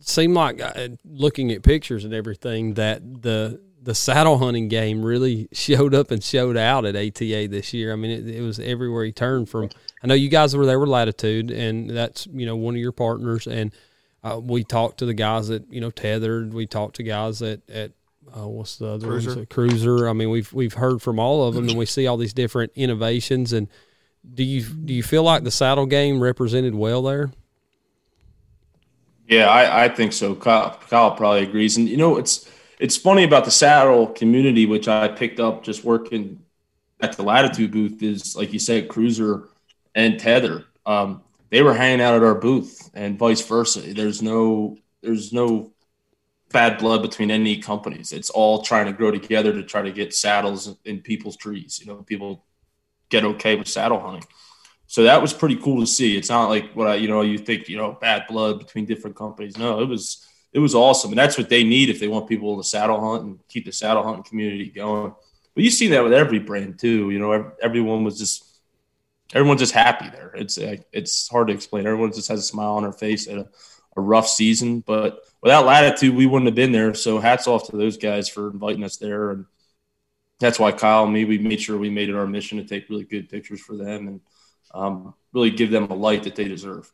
seem like uh, looking at pictures and everything that the the saddle hunting game really showed up and showed out at ATA this year. I mean, it, it, was everywhere he turned from. I know you guys were there with Latitude, and that's you know one of your partners. And uh, we talked to the guys that you know tethered. We talked to guys at at uh, what's the other Cruiser. Ones? Cruiser. I mean, we've we've heard from all of them, and we see all these different innovations. And do you do you feel like the saddle game represented well there? Yeah, I, I think so. Kyle, Kyle probably agrees. And you know, it's it's funny about the saddle community, which I picked up just working at the Latitude booth, is like you said, Cruiser and Tether. Um, they were hanging out at our booth, and vice versa. There's no there's no bad blood between any companies. It's all trying to grow together to try to get saddles in people's trees. You know, people get okay with saddle hunting. So that was pretty cool to see. It's not like what I, you know, you think, you know, bad blood between different companies. No, it was it was awesome, and that's what they need if they want people to saddle hunt and keep the saddle hunting community going. But you see that with every brand too. You know, everyone was just everyone's just happy there. It's it's hard to explain. Everyone just has a smile on their face at a, a rough season, but without latitude, we wouldn't have been there. So hats off to those guys for inviting us there, and that's why Kyle and me we made sure we made it our mission to take really good pictures for them and um, really give them a light that they deserve.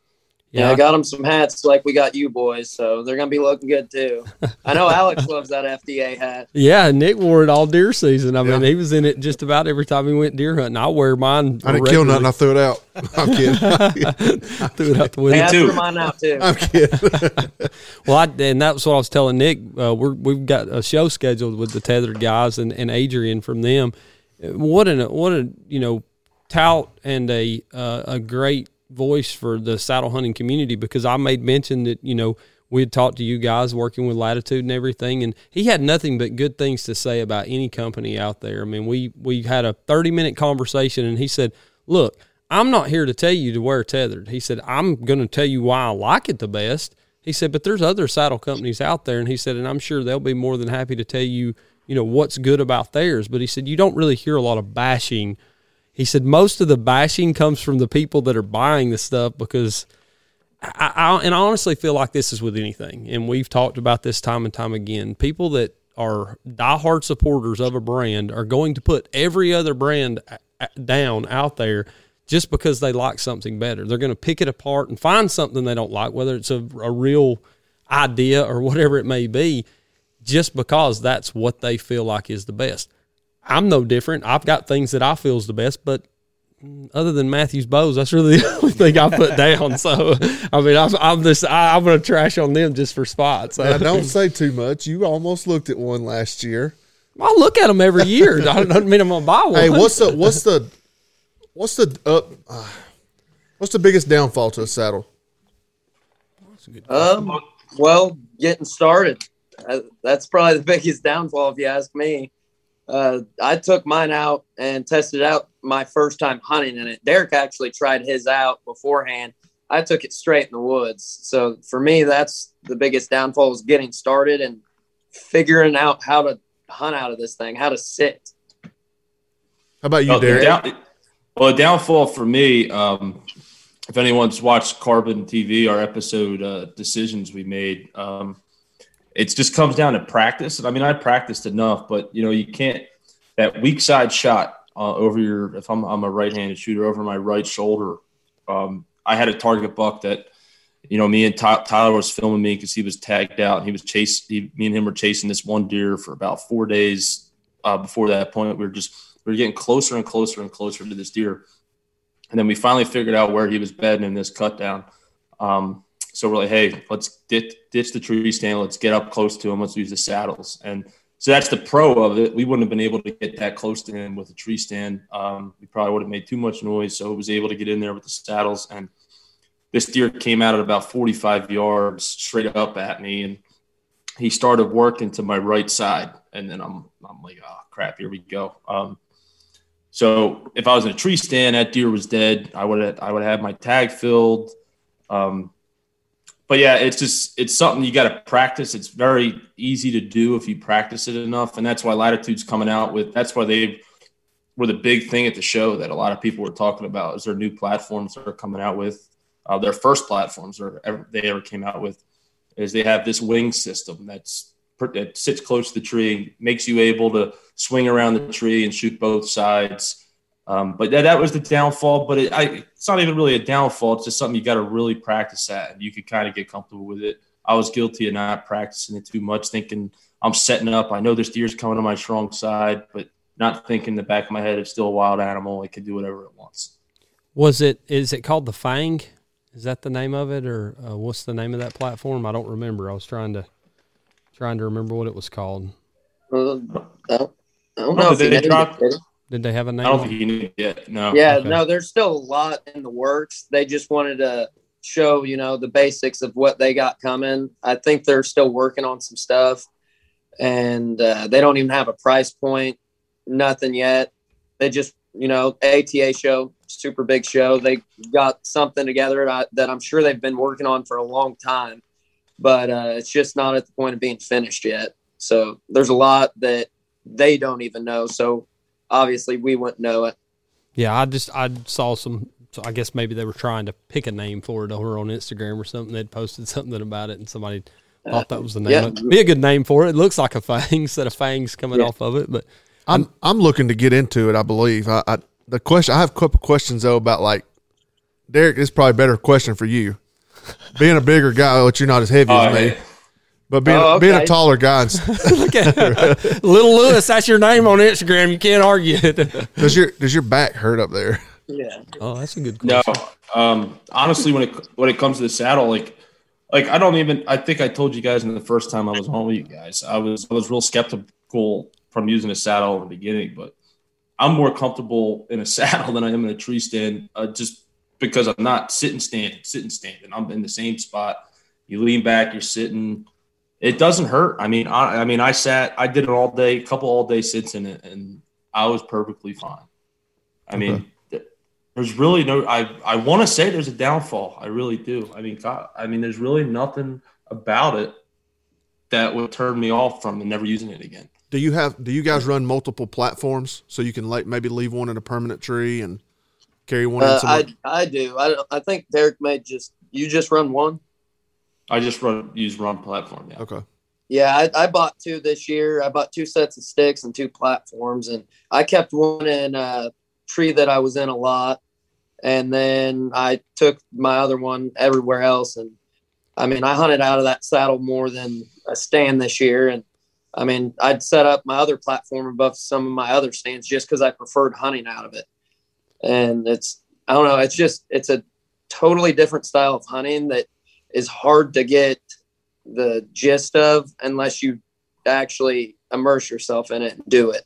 Yeah, I got them some hats like we got you boys, so they're gonna be looking good too. I know Alex loves that FDA hat. Yeah, Nick wore it all deer season. I mean, he was in it just about every time he went deer hunting. I wear mine. I didn't kill nothing. I threw it out. I'm kidding. I threw it out the window hey, too. mine out too. I'm kidding. well, I, and that's what I was telling Nick. Uh, we're we've got a show scheduled with the tethered guys and, and Adrian from them. What an what a you know tout and a uh, a great voice for the saddle hunting community because I made mention that, you know, we had talked to you guys working with Latitude and everything, and he had nothing but good things to say about any company out there. I mean, we we had a 30 minute conversation, and he said, Look, I'm not here to tell you to wear tethered. He said, I'm going to tell you why I like it the best. He said, but there's other saddle companies out there, and he said, and I'm sure they'll be more than happy to tell you, you know, what's good about theirs. But he said, you don't really hear a lot of bashing he said most of the bashing comes from the people that are buying the stuff because I, I, and I honestly feel like this is with anything, and we've talked about this time and time again. People that are diehard supporters of a brand are going to put every other brand down out there just because they like something better. They're going to pick it apart and find something they don't like, whether it's a, a real idea or whatever it may be, just because that's what they feel like is the best. I'm no different. I've got things that I feel is the best, but other than Mathews bows, that's really the only thing I put down. So, I mean, I'm, I'm just I, am going to trash on them just for spots. So. Now, don't say too much. You almost looked at one last year. I look at them every year. I don't mean I'm going to buy one. Hey, what's the what's the what's the uh, uh, what's the biggest downfall to a saddle? Um, well, getting started. Uh, that's probably the biggest downfall, if you ask me uh, I took mine out and tested out my first time hunting in it. Derek actually tried his out beforehand. I took it straight in the woods. So for me, that's the biggest downfall was getting started and figuring out how to hunt out of this thing, how to sit. How about you, Derek? Down, well, the downfall for me, um, if anyone's watched Carbon TV, our episode uh, decisions we made, um, it just comes down to practice. I mean, I practiced enough, but you know, you can't that weak side shot uh, over your. If I'm, I'm a right-handed shooter, over my right shoulder. Um, I had a target buck that, you know, me and Tyler was filming me because he was tagged out. He was chasing. me and him were chasing this one deer for about four days. Uh, before that point, we were just we were getting closer and closer and closer to this deer, and then we finally figured out where he was bedding in this cut down. Um, so we're like, hey, let's ditch, ditch the tree stand. Let's get up close to him. Let's use the saddles. And so that's the pro of it. We wouldn't have been able to get that close to him with a tree stand. Um, we probably would have made too much noise. So I was able to get in there with the saddles. And this deer came out at about 45 yards straight up at me. And he started working to my right side. And then I'm, I'm like, oh, crap, here we go. Um, so if I was in a tree stand, that deer was dead. I would have, I would have my tag filled. Um, but yeah, it's just it's something you got to practice. It's very easy to do if you practice it enough, and that's why Latitude's coming out with. That's why they were the big thing at the show that a lot of people were talking about. Is their new platforms that are coming out with uh, their first platforms or ever, they ever came out with is they have this wing system that's that sits close to the tree, makes you able to swing around the tree and shoot both sides. Um, but that, that was the downfall. But it, I, it's not even really a downfall. It's just something you got to really practice at, and you could kind of get comfortable with it. I was guilty of not practicing it too much, thinking I'm setting up. I know this deer's coming to my strong side, but not thinking in the back of my head it's still a wild animal. It can do whatever it wants. Was it? Is it called the Fang? Is that the name of it, or uh, what's the name of that platform? I don't remember. I was trying to trying to remember what it was called. Uh, I don't know. Did they, drop, did they have a name? I don't think he knew yet. No. Yeah, okay. no. There's still a lot in the works. They just wanted to show, you know, the basics of what they got coming. I think they're still working on some stuff, and uh, they don't even have a price point, nothing yet. They just, you know, ATA show, super big show. They got something together that I'm sure they've been working on for a long time, but uh, it's just not at the point of being finished yet. So there's a lot that they don't even know. So obviously we wouldn't know it. Yeah, I just I saw some. So I guess maybe they were trying to pick a name for it over on Instagram or something. They'd posted something about it, and somebody thought that was the name. Yeah. It'd be a good name for it. It looks like a fang set of fangs coming yeah. off of it, but I'm I'm looking to get into it. I believe. I, I the question I have a couple questions though about like Derek. This is probably a better question for you. Being a bigger guy, but you're not as heavy as oh, me. But being, oh, okay. being a taller guy, look at little Lewis. That's your name on Instagram. You can't argue it. does your does your back hurt up there? Yeah. Oh, that's a good question. No, um, honestly, when it when it comes to the saddle, like like I don't even. I think I told you guys in the first time I was on with you guys, I was I was real skeptical from using a saddle in the beginning, but I'm more comfortable in a saddle than I am in a tree stand, uh, just because I'm not sitting standing, sitting standing. I'm in the same spot. You lean back, you're sitting it doesn't hurt. I mean, I, I mean, I sat, I did it all day, a couple all day sits in it, and I was perfectly fine. I okay. mean, there's really no. I I want to say there's a downfall. I really do. I mean, God, I mean, there's really nothing about it that would turn me off from never using it again. Do you have? Do you guys run multiple platforms so you can like maybe leave one in a permanent tree and carry one? Uh, I I do. I I think Derek may just you just run one. I just run use run platform. Yeah. Okay. Yeah, I, I, bought two this year. I bought two sets of sticks and two platforms, and I kept one in uh, a tree that I was in a lot, and then I took my other one everywhere else. And I mean, I hunted out of that saddle more than a stand this year, and I mean, I'd set up my other platform above some of my other stands just because I preferred hunting out of it. And it's I don't know, it's just it's a totally different style of hunting that is hard to get the gist of unless you actually immerse yourself in it and do it.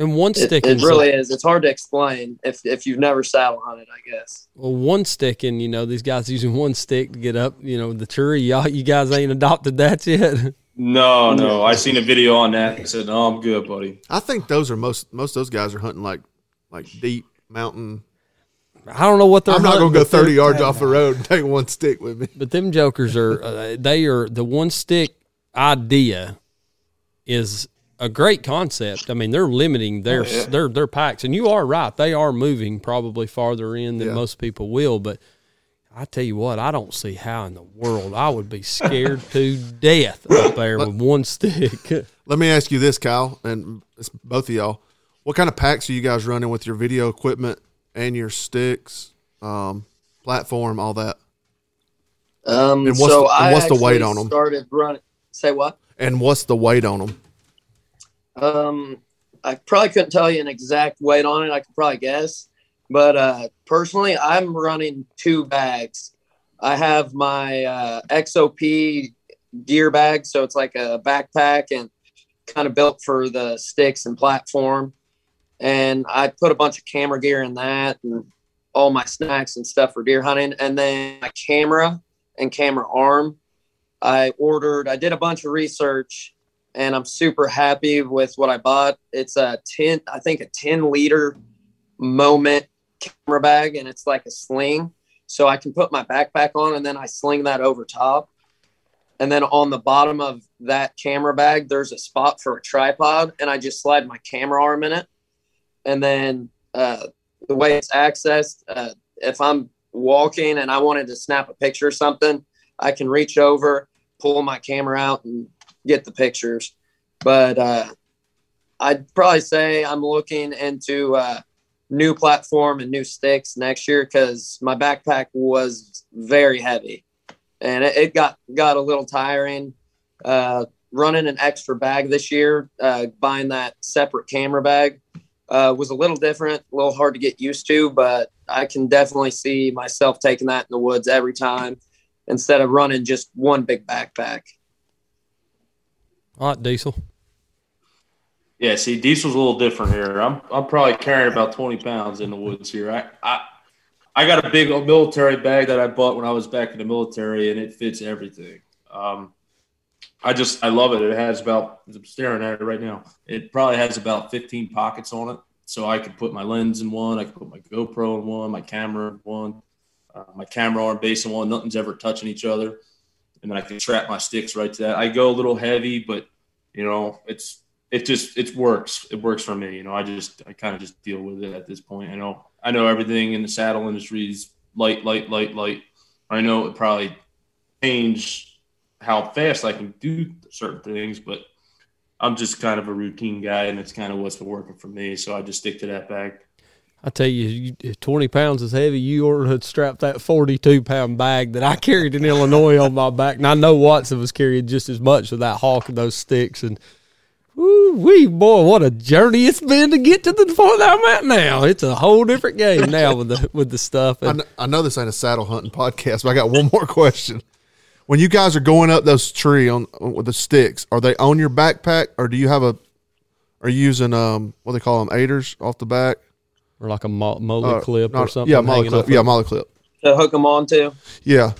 And one stick, it, it really is. It's hard to explain if if you've never saddle hunted, I guess. Well, one stick, and you know these guys using one stick to get up, you know, the tree. Y'all, you guys ain't adopted that yet. No, no. I seen a video on that. I said, "No, I'm good, buddy." I think those are most most those guys are hunting like like deep mountain I don't know what they're. I'm not going to go 30 yards off the road and take one stick with me. But them jokers are. Uh, they are the one stick idea is a great concept. I mean, they're limiting their oh, yeah. their their packs, and you are right. They are moving probably farther in than yeah. most people will. But I tell you what, I don't see how in the world I would be scared to death up there with one stick. Let me ask you this, Kyle, and it's both of y'all. What kind of packs are you guys running with your video equipment and your sticks, um, platform, all that? Um, And what's so the- and I what's the weight on them? Started running. Say what? And what's the weight on them? Um, I probably couldn't tell you an exact weight on it. I could probably guess, but uh, personally, I'm running two bags. I have my uh, XOP gear bag, so it's like a backpack and kind of built for the sticks and platform. And I put a bunch of camera gear in that and all my snacks and stuff for deer hunting. And then my camera and camera arm. I ordered, I did a bunch of research and I'm super happy with what I bought. It's a 10, I think a 10 liter moment camera bag, and it's like a sling. So I can put my backpack on and then I sling that over top. And then on the bottom of that camera bag, there's a spot for a tripod, and I just slide my camera arm in it. And then uh, the way it's accessed, uh, if I'm walking and I wanted to snap a picture or something, I can reach over, pull my camera out, and get the pictures. But uh, I'd probably say I'm looking into uh, new platform and new sticks next year because my backpack was very heavy, and it, it got got a little tiring. Uh, running an extra bag this year, uh, buying that separate camera bag uh, was a little different, a little hard to get used to, but I can definitely see myself taking that in the woods every time instead of running just one big backpack. All right, Diesel. Yeah, see, diesel's a little different here. I'm I'm probably carrying about 20 pounds in the woods here. I I, I got a big old military bag that I bought when I was back in the military, and it fits everything. Um, I just I love it. It has about I'm staring at it right now. It probably has about 15 pockets on it, so I could put my lens in one, I could put my GoPro in one, my camera in one, uh, my camera arm base in one. Nothing's ever touching each other, and then I can strap my sticks right to that. I go a little heavy, but you know it's it just it works. It works for me. You know, I just I kind of just deal with it at this point. I know I know everything in the saddle industry is light, light, light, light. I know it probably change how fast I can do certain things, but I'm just kind of a routine guy, and it's kind of what's been working for me. So I just stick to that bag. I tell you, you, if 20 pounds is heavy, you ought to strap that 42 pound bag that I carried in Illinois on my back. And I know Watson was carrying just as much with that hawk and those sticks. And woo wee, boy, what a journey it's been to get to the point I'm at now. It's a whole different game now with the with the stuff. I, And kn- I know this ain't a saddle hunting podcast, but I got one more question. When you guys are going up those tree on with the sticks, are they on your backpack, or do you have a? Are you using um what they call them aiders off the back? or like a mo- MOLLE Uh, clip or something. Yeah, MOLLE clip. Yeah, of- MOLLE clip. To hook them onto. Yeah.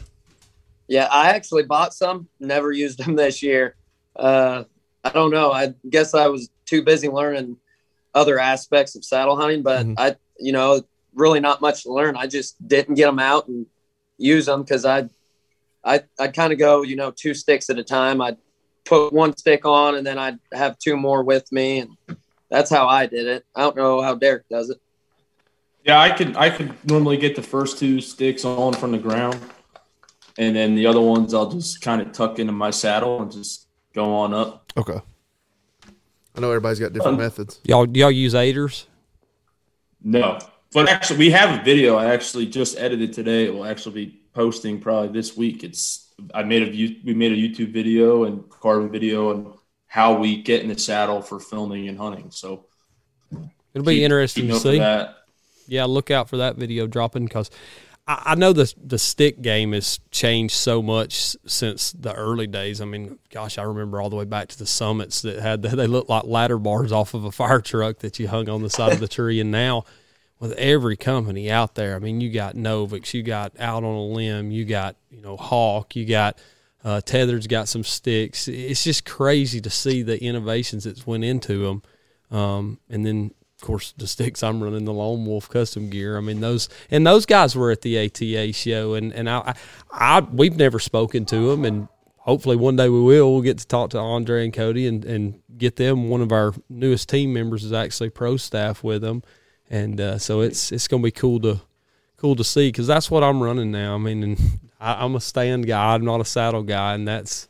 Yeah, I actually bought some, never used them this year. Uh, I don't know. I guess I was too busy learning other aspects of saddle hunting, but Mhm. I, you know, really not much to learn. I just didn't get them out and use them because I, I, I'd kind of go, you know, two sticks at a time. I'd put one stick on and then I'd have two more with me. And that's how I did it. I don't know how Derek does it. Yeah, I could I could normally get the first two sticks on from the ground, and then the other ones I'll just kind of tuck into my saddle and just go on up. Okay. I know everybody's got different Um, methods. Y'all y'all use aiders? No, but actually we have a video. I actually just edited today. It will actually be posting probably this week. It's I made a we made a YouTube video and carbon video and how we get in the saddle for filming and hunting. So It'll be keep- interesting keep to see. that. Yeah, look out for that video dropping because I, I know the the stick game has changed so much since the early days. I mean, gosh, I remember all the way back to the summits that had the, they looked like ladder bars off of a fire truck that you hung on the side of the tree. And now, with every company out there, I mean, you got Novix, you got Out on a Limb, you got you know Hawk, you got uh, Tethered's got some sticks. It's just crazy to see the innovations that's went into them. Um, and then of course the sticks I'm running the Lone Wolf custom gear. I mean those and those guys were at the ATA show and and I, I, I we've never spoken to them and hopefully one day we will. We'll get to talk to Andre and Cody and and get them. One of our newest team members is actually pro staff with them, and uh, so it's it's gonna be cool to cool to see because that's what I'm running now. I mean, and I, I'm a stand guy. I'm not a saddle guy, and that's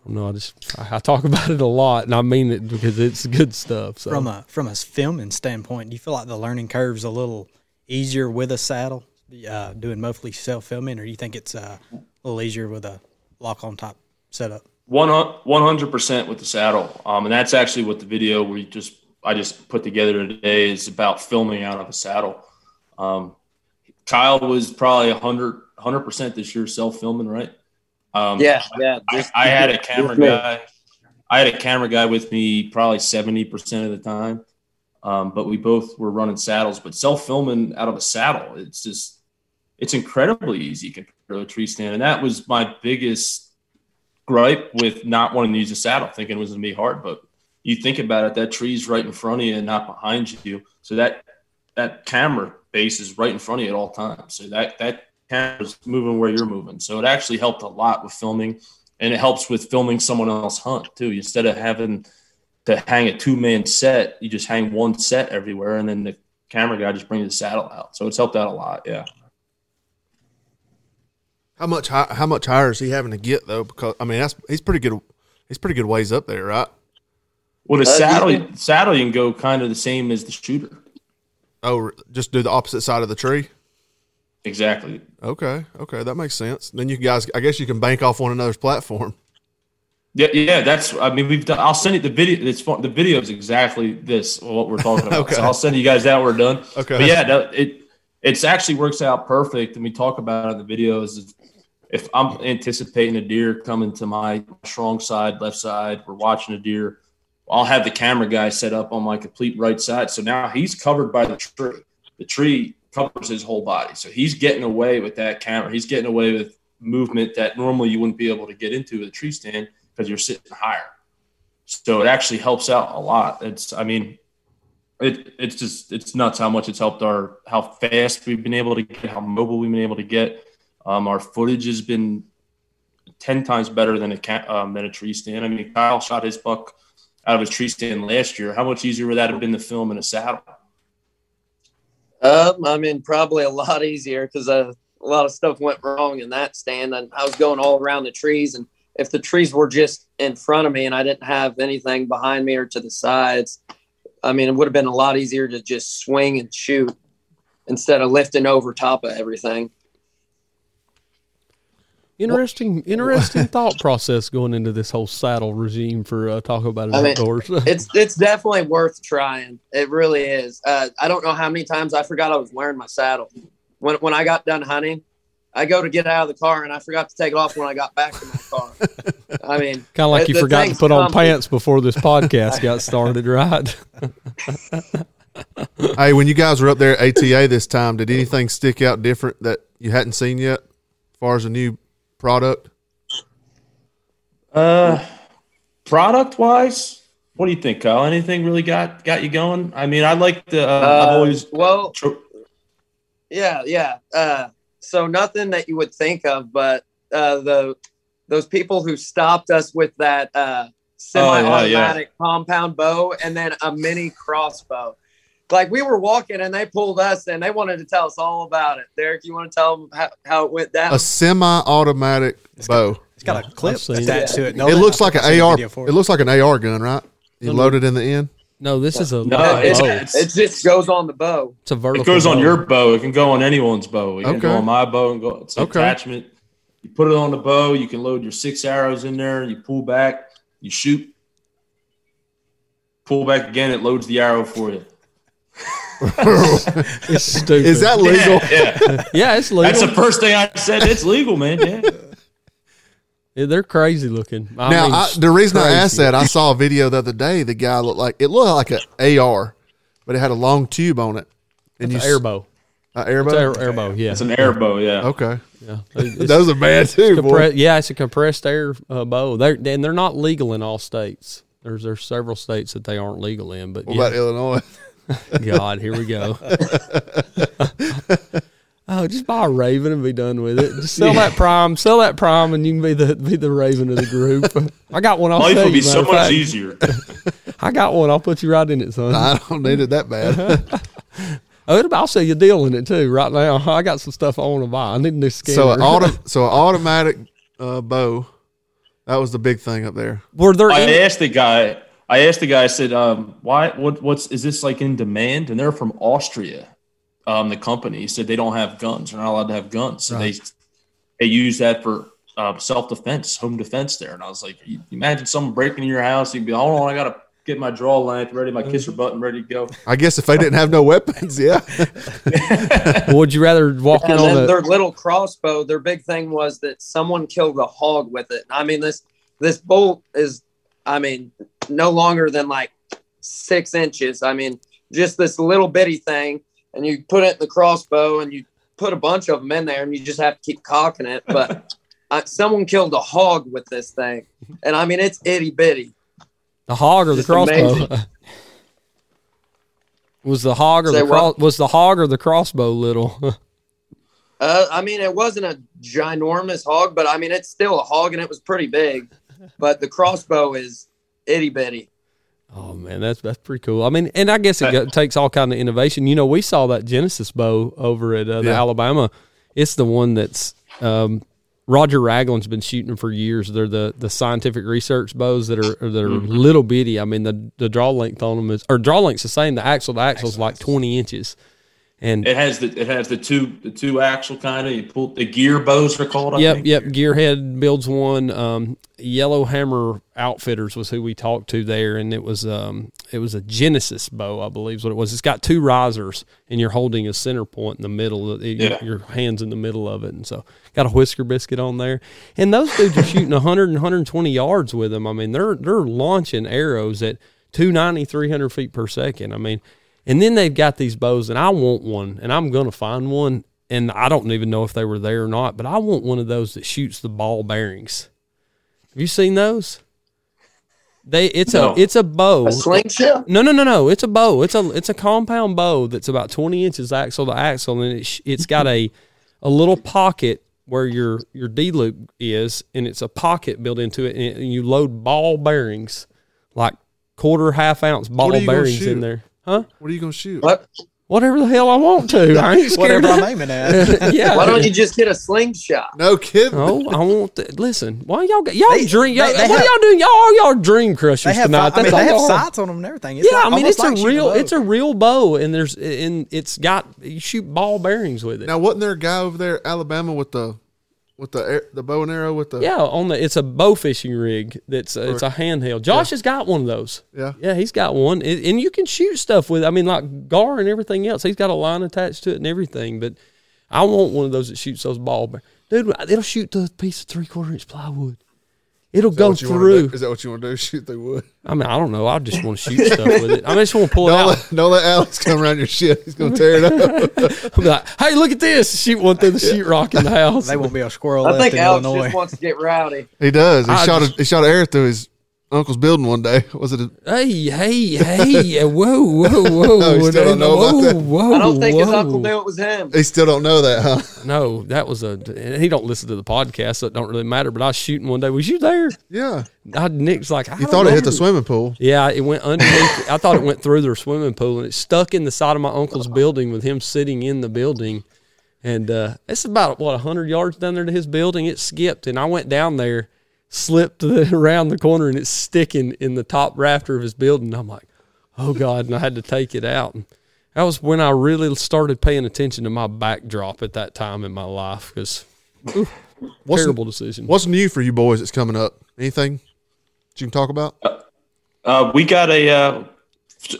I don't know. I just I, I talk about it a lot, and I mean it because it's good stuff. So From a from a filming standpoint, do you feel like the learning curve's a little easier with a saddle, uh, doing mostly self filming, or do you think it's uh, a little easier with a lock on top setup? One hundred percent with the saddle, um, and that's actually what the video we just I just put together today is about filming out of a saddle. Um, Kyle was probably 100 percent this year self filming, right? Um, yeah, yeah. I, I, had a camera guy. I had a camera guy with me probably seventy percent of the time, um, but we both were running saddles. But self filming out of a saddle, it's just it's incredibly easy compared to a tree stand, and that was my biggest gripe with not wanting to use a saddle, thinking it was going to be hard. But you think about it, that tree's right in front of you and not behind you. So that that camera base is right in front of you at all times. So that that camera's moving where you're moving. So it actually helped a lot with filming, and it helps with filming someone else hunt too. Instead of having to hang a two man set, you just hang one set everywhere, and then the camera guy just brings the saddle out. So it's helped out a lot. Yeah. How much how much higher is he having to get though? Because I mean, that's he's pretty good. He's pretty good ways up there, right? Well, the uh, saddle yeah. saddle you can go kind of the same as the shooter. Oh, just do the opposite side of the tree. Exactly. Okay. Okay, that makes sense. Then you guys, I guess, you can bank off one another's platform. Yeah, yeah. That's. I mean, we've done. I'll send you the video. It's fun. The video is exactly this what we're talking about. okay. So I'll send you guys that. We're done. Okay. But yeah, it it's actually works out perfect, and we talk about it in the videos if I'm anticipating a deer coming to my strong side, left side, we're watching a deer, I'll have the camera guy set up on my complete right side. So now he's covered by the tree. The tree covers his whole body. So he's getting away with that camera. He's getting away with movement that normally you wouldn't be able to get into with a tree stand because you're sitting higher. So it actually helps out a lot. It's, I mean, it, it's just, it's nuts how much it's helped our, how fast we've been able to get, how mobile we've been able to get um, our footage has been ten times better than a um, than a tree stand. I mean, Kyle shot his buck out of a tree stand last year. How much easier would that have been to film in a saddle? Um, I mean, probably a lot easier because uh, a lot of stuff went wrong in that stand. And I was going all around the trees, and if the trees were just in front of me and I didn't have anything behind me or to the sides, I mean, it would have been a lot easier to just swing and shoot instead of lifting over top of everything. Interesting, interesting thought process going into this whole saddle regime for uh, Taco Bell I mean, outdoors. it's it's definitely worth trying. It really is. Uh, I don't know how many times I forgot I was wearing my saddle when when I got done hunting. I go to get out of the car and I forgot to take it off when I got back to my car. I mean, kind of like you forgot to put on pants before this podcast got started, right? hey, when you guys were up there at ATA this time, did anything stick out different that you hadn't seen yet, as far as a new product? Uh, product wise, what do you think, Kyle? Anything really got got you going? I mean, I like the. Uh, uh, I've always well. yeah, yeah. Uh, so nothing that you would think of, but uh, the those people who stopped us with that uh, semi-automatic oh, yeah, yeah. compound bow and then a mini crossbow like we were walking and they pulled us and they wanted to tell us all about it. Derek, you want to tell them how, how it went down? A semi-automatic bow. Got, it's got a clip attached to it. No, it looks like an AR. It. it looks like an AR gun, right? You load it in the end. No, this is a no. It's, it just goes on the bow. It's a vertical. It goes bow. on your bow. It can go on anyone's bow. It okay. can go on my bow and go. It's an okay. attachment. You put it on the bow. You can load your six arrows in there. You pull back. You shoot. Pull back again. It loads the arrow for you it's stupid. Is that legal? Yeah, yeah. yeah, it's legal. That's the first thing I said. It's legal, man. Yeah. yeah they're crazy looking. I now, mean, I, the reason crazy. I asked that, I saw a video the other day. The guy looked like it looked like an AR, but it had a long tube on it. And you air bow. Uh, air bow. Air, air, bow. Yeah, it's an airbow. Yeah. Okay. Yeah, those are bad too. Compre- yeah, it's a compressed air uh, bow. They're and they're not legal in all states. There's there's several states that they aren't legal in. But what yeah. about Illinois? God, here we go. oh, just buy a Raven and be done with it. Just sell yeah. that Prime, sell that Prime, and you can be the be the Raven of the group. I got one. I'll Life will be so much fact. easier. I got one. I'll put you right in it, son. I don't need it that bad. Oh, I'll sell you a deal in it too right now. I got some stuff I want to buy. I need a new scanner. So an auto, so an automatic uh, bow. That was the big thing up there. Were there I any, asked the guy. I asked the guy. I said, um, "Why? What? What's? Is this like in demand?" And they're from Austria. Um, the company he said they don't have guns. They're not allowed to have guns. So they they use that for uh, self defense, home defense. There, and I was like, you imagine someone breaking in your house. You'd be, hold on, I gotta get my draw length ready, my kisser button ready to go. I guess if they didn't have no weapons, yeah. would you rather walk in And on then the? their little crossbow, their big thing was that someone killed a hog with it. I mean, this this bolt is, I mean, no longer than like six inches. I mean, just this little bitty thing, and you put it in the crossbow, and you put a bunch of them in there, and you just have to keep cocking it. But uh, someone killed a hog with this thing, and I mean, it's itty bitty. The hog or the crossbow? was the hog or Say the cross, was the hog or the crossbow little? Uh, I mean, it wasn't a ginormous hog, but I mean, it's still a hog, and it was pretty big. But the crossbow is itty bitty. oh man, that's that's pretty cool. I mean, and I guess it go, takes all kind of innovation. You know, we saw that Genesis bow over at uh, the Yeah. Alabama. It's the one that's um, Roger Raglin's been shooting for years. They're the the scientific research bows that are that are little bitty. I mean, the the draw length on them is or draw length's the same. The axle to axle is like twenty inches, and It has the it has the two the two axle kind of. You pull the gear bows are called. I Yep, think. yep. Gearhead builds one. Um, Yellow Hammer Outfitters was who we talked to there, and it was um, it was a Genesis bow, I believe, is what it was. It's got two risers, and you're holding a center point in the middle. Of, your- Yeah. Your hands in the middle of it, and so got a whisker biscuit on there. And those dudes are shooting 100 and 120 yards with them. I mean, they're they're launching arrows at 290, 300 feet per second. I mean, and then they've got these bows, and I want one, and I'm gonna find one. And I don't even know if they were there or not, but I want one of those that shoots the ball bearings. Have you seen those? They it's No. a it's a bow. A slingshot. No, no, no, no. It's a bow. It's a it's a compound bow that's about twenty inches axle to axle, and it's it's got a a little pocket where your your D loop is, and it's a pocket built into it, and you load ball bearings, like quarter half ounce ball are you gonna bearings in there, huh? What are you gonna shoot? What? Whatever the hell I want to. I ain't scared. Whatever I'm aiming at. yeah. Why don't you just get a slingshot? No kidding. Oh, I want to listen. Why y'all got y'all They- dream? Y'all, they- they what have- y'all doing? Y'all y'all dream crushers They have, tonight. I mean, they have all y'all are. sights on them and everything. It's Yeah, like- I mean it's a like shooting real bow. it's a real bow, and there's and it's got you shoot ball bearings with it. Now, wasn't there a guy over there, Alabama, with the with the air, the bow and arrow with the yeah, on the it's a bow fishing rig that's uh, it's a handheld. Josh has got one of those. Yeah. yeah, he's got one, and, and you can shoot stuff with. I mean, like gar and everything else. He's got a line attached to it and everything. But I want one of those that shoots those ball. Dude, it'll shoot the piece of three quarter inch plywood. It'll go what you wanna through. Is that what you want to do? Shoot through wood? I mean, I don't know. I just want to shoot stuff with it. I just want to pull it Don't out. let, don't let Alex come around your shit. He's gonna tear it up. I'll be like, hey, look at this. Shoot one through the sheetrock in the house. They won't be a squirrel I left think in Alex Illinois. just wants to get rowdy. He does. He I shot just- a, he shot an arrow through his uncle's building one day. Was it? A, Hey, hey, hey! Whoa, whoa, whoa! No, you still don't know about that? Whoa, I don't think his uncle knew it was him. he still don't know that, huh? No, that was a. He don't listen to the podcast, so it don't really matter. But I was shooting one day. Was you there? Yeah. I, Nick's like, I You don't thought it hit the swimming pool. Yeah, it went underneath. I thought it went through their swimming pool, and it stuck in the side of my uncle's building with him sitting in the building. And uh, it's about what hundred yards down there to his building. It skipped, and I went down there, slipped the, around the corner, and it's sticking in the top rafter of his building. I'm like, oh god! And I had to take it out. And that was when I really started paying attention to my backdrop at that time in my life because What's, terrible decision. what's new for you boys that's coming up? Anything that you can talk about? Uh, we got a uh,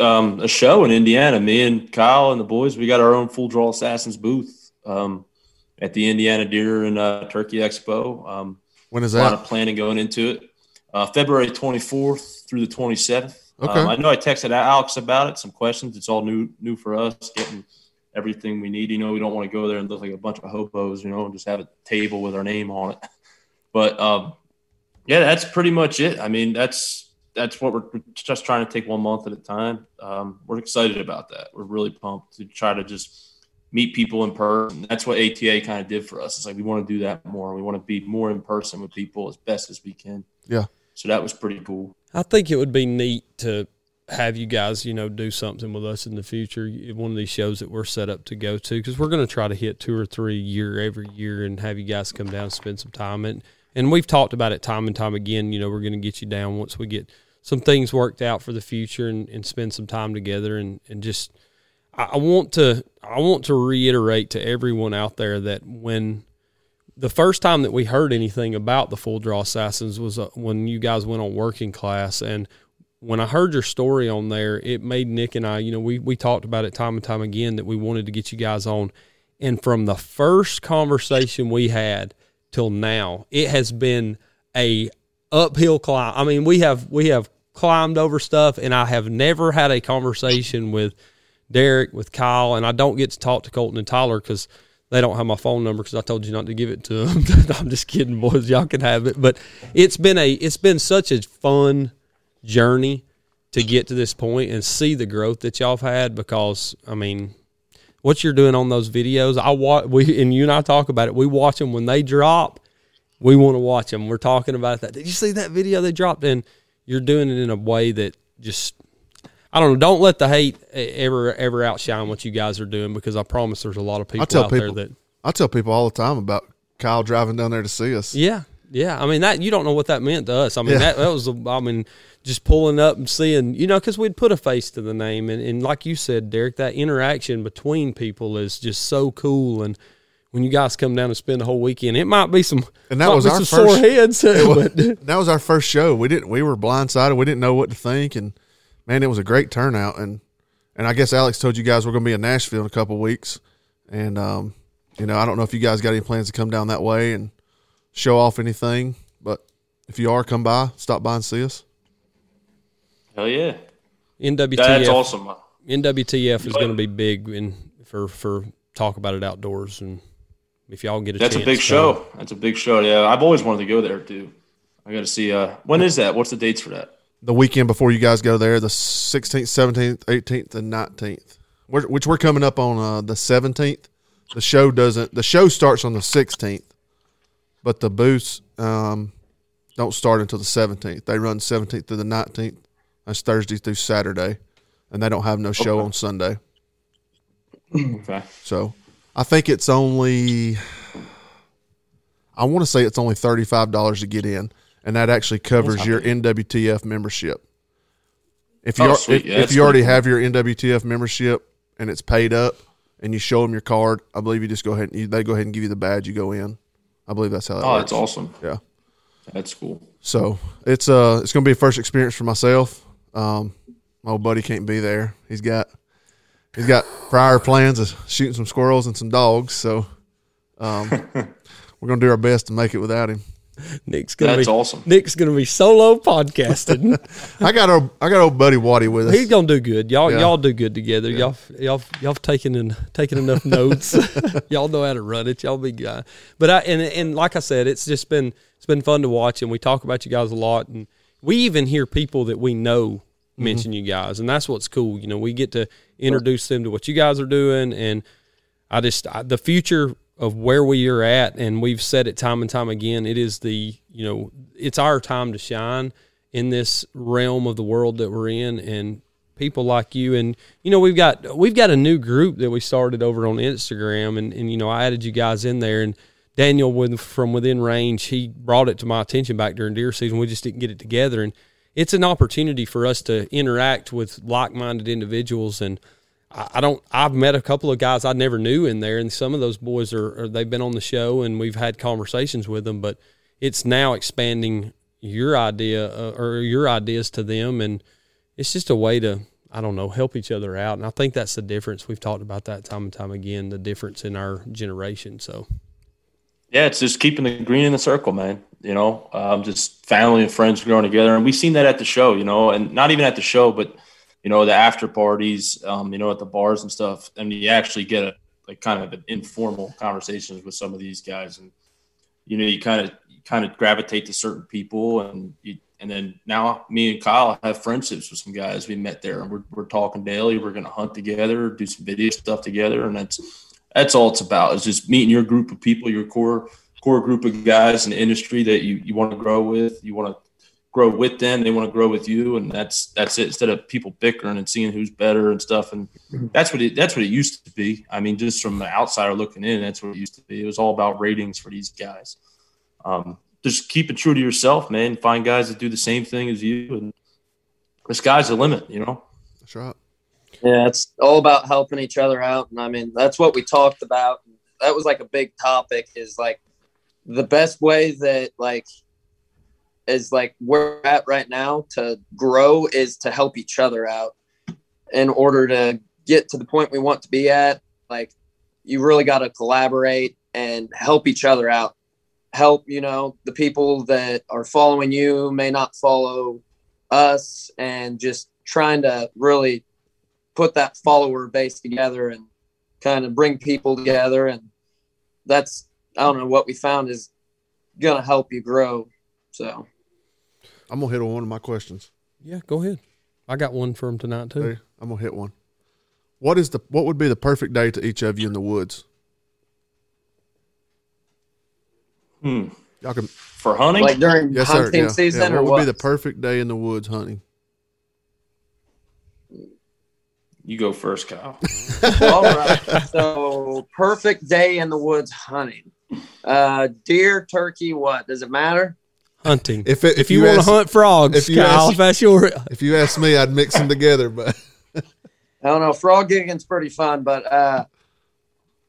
um, a show in Indiana. Me and Kyle and the boys, we got our own Full Draw Assassins booth um, at the Indiana Deer and uh, Turkey Expo. Um, When is that? a lot of planning going into it. Uh, February 24th through the 27th. Okay. Um, I know I texted Alex about it. Some questions. It's all new new for us. Getting everything we need. You know, we don't want to go there and look like a bunch of hobos. You know, and just have a table with our name on it. But um, yeah, that's pretty much it. I mean, that's that's what we're we're just trying to take one month at a time. Um, we're excited about that. We're really pumped to try to just meet people in person. That's what ATA kind of did for us. It's like we want to do that more. We want to be more in person with people as best as we can. Yeah. So that was pretty cool. I think it would be neat to have you guys, you know, do something with us in the future. One of these shows that we're set up to go to because we're going to try to hit two or three a year every year and have you guys come down and spend some time. And and we've talked about it time and time again. You know, we're going to get you down once we get some things worked out for the future and, and spend some time together and and just. I, want to I want to reiterate to everyone out there that when the first time that we heard anything about the full draw assassins was uh, when you guys went on working class and when I heard your story on there, it made Nick and I, you know, we we talked about it time and time again that we wanted to get you guys on. And from the first conversation we had till now, it has been a uphill climb. I mean, we have we have climbed over stuff and I have never had a conversation with Derek, with Kyle, and I don't get to talk to Colton and Tyler because they don't have my phone number because I told you not to give it to them. I'm just kidding, boys. Y'all can have it. But it's been a it's been such a fun journey to get to this point and see the growth that y'all have had because I mean what you're doing on those videos I watch we and you and I talk about it we watch them when they drop we want to watch them we're talking about that did you see that video they dropped and you're doing it in a way that just I don't know don't let the hate ever ever outshine what you guys are doing because I promise there's a lot of people tell out people- there that I tell people all the time about Kyle driving down there to see us. Yeah, yeah. I mean that you don't know what that meant to us. I mean Yeah. that that was I mean just pulling up and seeing you know because we'd put a face to the name and, and like you said, Derek, that interaction between people is just so cool and. When you guys come down and spend the whole weekend, it might be some And that was our some sore first- heads, but that was our first show. We didn't. We were blindsided. We didn't know what to think, and man, it was a great turnout. And and I guess Alex told you guys we're going to be in Nashville in a couple weeks, and um, you know, I don't know if you guys got any plans to come down that way and show off anything, but if you are, come by, stop by and see us. Hell yeah. NWTF That's awesome. NWTF is going to be big in for for talk about it outdoors and if y'all get a That's a big come. show. That's a big show. Yeah, I've always wanted to go there too. I got to see. Uh, when is that? What's the dates for that? The weekend before you guys go there, the sixteenth, seventeenth, eighteenth, and nineteenth, which we're coming up on uh, the seventeenth. The show doesn't. The show starts on the sixteenth, but the booths um, don't start until the seventeenth. They run seventeenth to the nineteenth. That's Thursday through Saturday, and they don't have no show Okay. on Sunday. Okay. So I think it's only. I want to say it's only thirty five dollars to get in, and that actually covers your. NWTF membership. If you Oh, are, if, Yeah, if you already cool. have your NWTF membership and it's paid up, and you show them your card, I believe you just go ahead and you, they go ahead and give you the badge. You go in. I believe that's how that Oh, works. that's awesome. Yeah. That's cool. So it's uh it's gonna be a first experience for myself. Um, my old buddy can't be there. He's got he's got prior plans of shooting some squirrels and some dogs. So um, we're gonna do our best to make it without him. Nick's gonna That's be awesome. Nick's gonna be solo podcasting. I got our I got old buddy Waddy with us. He's gonna do good. Y'all Yeah. y'all do good together. Y'all y'all y'all taking in taking enough notes. y'all know how to run it. Y'all be guy. But I and and like I said, it's just been it's been fun to watch, and we talk about you guys a lot, and we even hear people that we know mm-hmm. mention you guys, and that's what's cool. You know, we get to introduce them to what you guys are doing, and I just I, the future of where we are at, and we've said it time and time again. It is the you know it's our time to shine in this realm of the world that we're in, and people like you, and you know we've got we've got a new group that we started over on Instagram, and and you know I added you guys in there, and Daniel with from within range, he brought it to my attention back during deer season. We just didn't get it together, and it's an opportunity for us to interact with like-minded individuals and I don't. I've met a couple of guys I never knew in there, and some of those boys are, are they've been on the show, and we've had conversations with them. But it's now expanding your idea uh, or your ideas to them, and it's just a way to I don't know help each other out. And I think that's the difference. We've talked about that time and time again. The difference in our generation. So Yeah, it's just keeping the green in the circle, man. You know, um, just family and friends growing together, and we've seen that at the show. You know, and not even at the show, but you know, the after parties, um, you know, at the bars and stuff. And you actually get a like kind of an informal conversations with some of these guys, and you know, you kind of you kind of gravitate to certain people, and you, and then now me and Kyle have friendships with some guys we met there, and we're we're talking daily. We're gonna hunt together, do some video stuff together, and that's that's all it's about is just meeting your group of people, your core core group of guys in the industry that you, you want to grow with, you want to grow with them. They want to grow with you, and that's that's it. Instead of people bickering and seeing who's better and stuff, and that's what it that's what it used to be. I mean, just from the outsider looking in, that's what it used to be. It was all about ratings for these guys. Um, just keep it true to yourself, man. Find guys that do the same thing as you, and the sky's the limit. You know. That's right. Yeah, it's all about helping each other out. And I mean, that's what we talked about. That was like a big topic is like the best way that like is like where we're at right now to grow is to help each other out in order to get to the point we want to be at. Like you really got to collaborate and help each other out. Help, you know, the people that are following you may not follow us and just trying to really put that follower base together and kind of bring people together and that's i don't know what we found is gonna help you grow so I'm gonna hit on one of my questions. Yeah, go ahead. I got one for him tonight too. Hey, I'm gonna hit one. What is the what would be the perfect day to each of you in the woods? Hmm. Y'all can For hunting, like during yes sir. hunting Yeah, season yeah. or What what would be the perfect day in the woods hunting? you go first, Kyle. all right so perfect day in the woods hunting uh deer turkey what does it matter Hunting. If it, if you, want to hunt frogs, if you Kyle, ask- if that's your if you ask me, I'd mix them together. But I don't know. Frog gigging's pretty fun, but uh,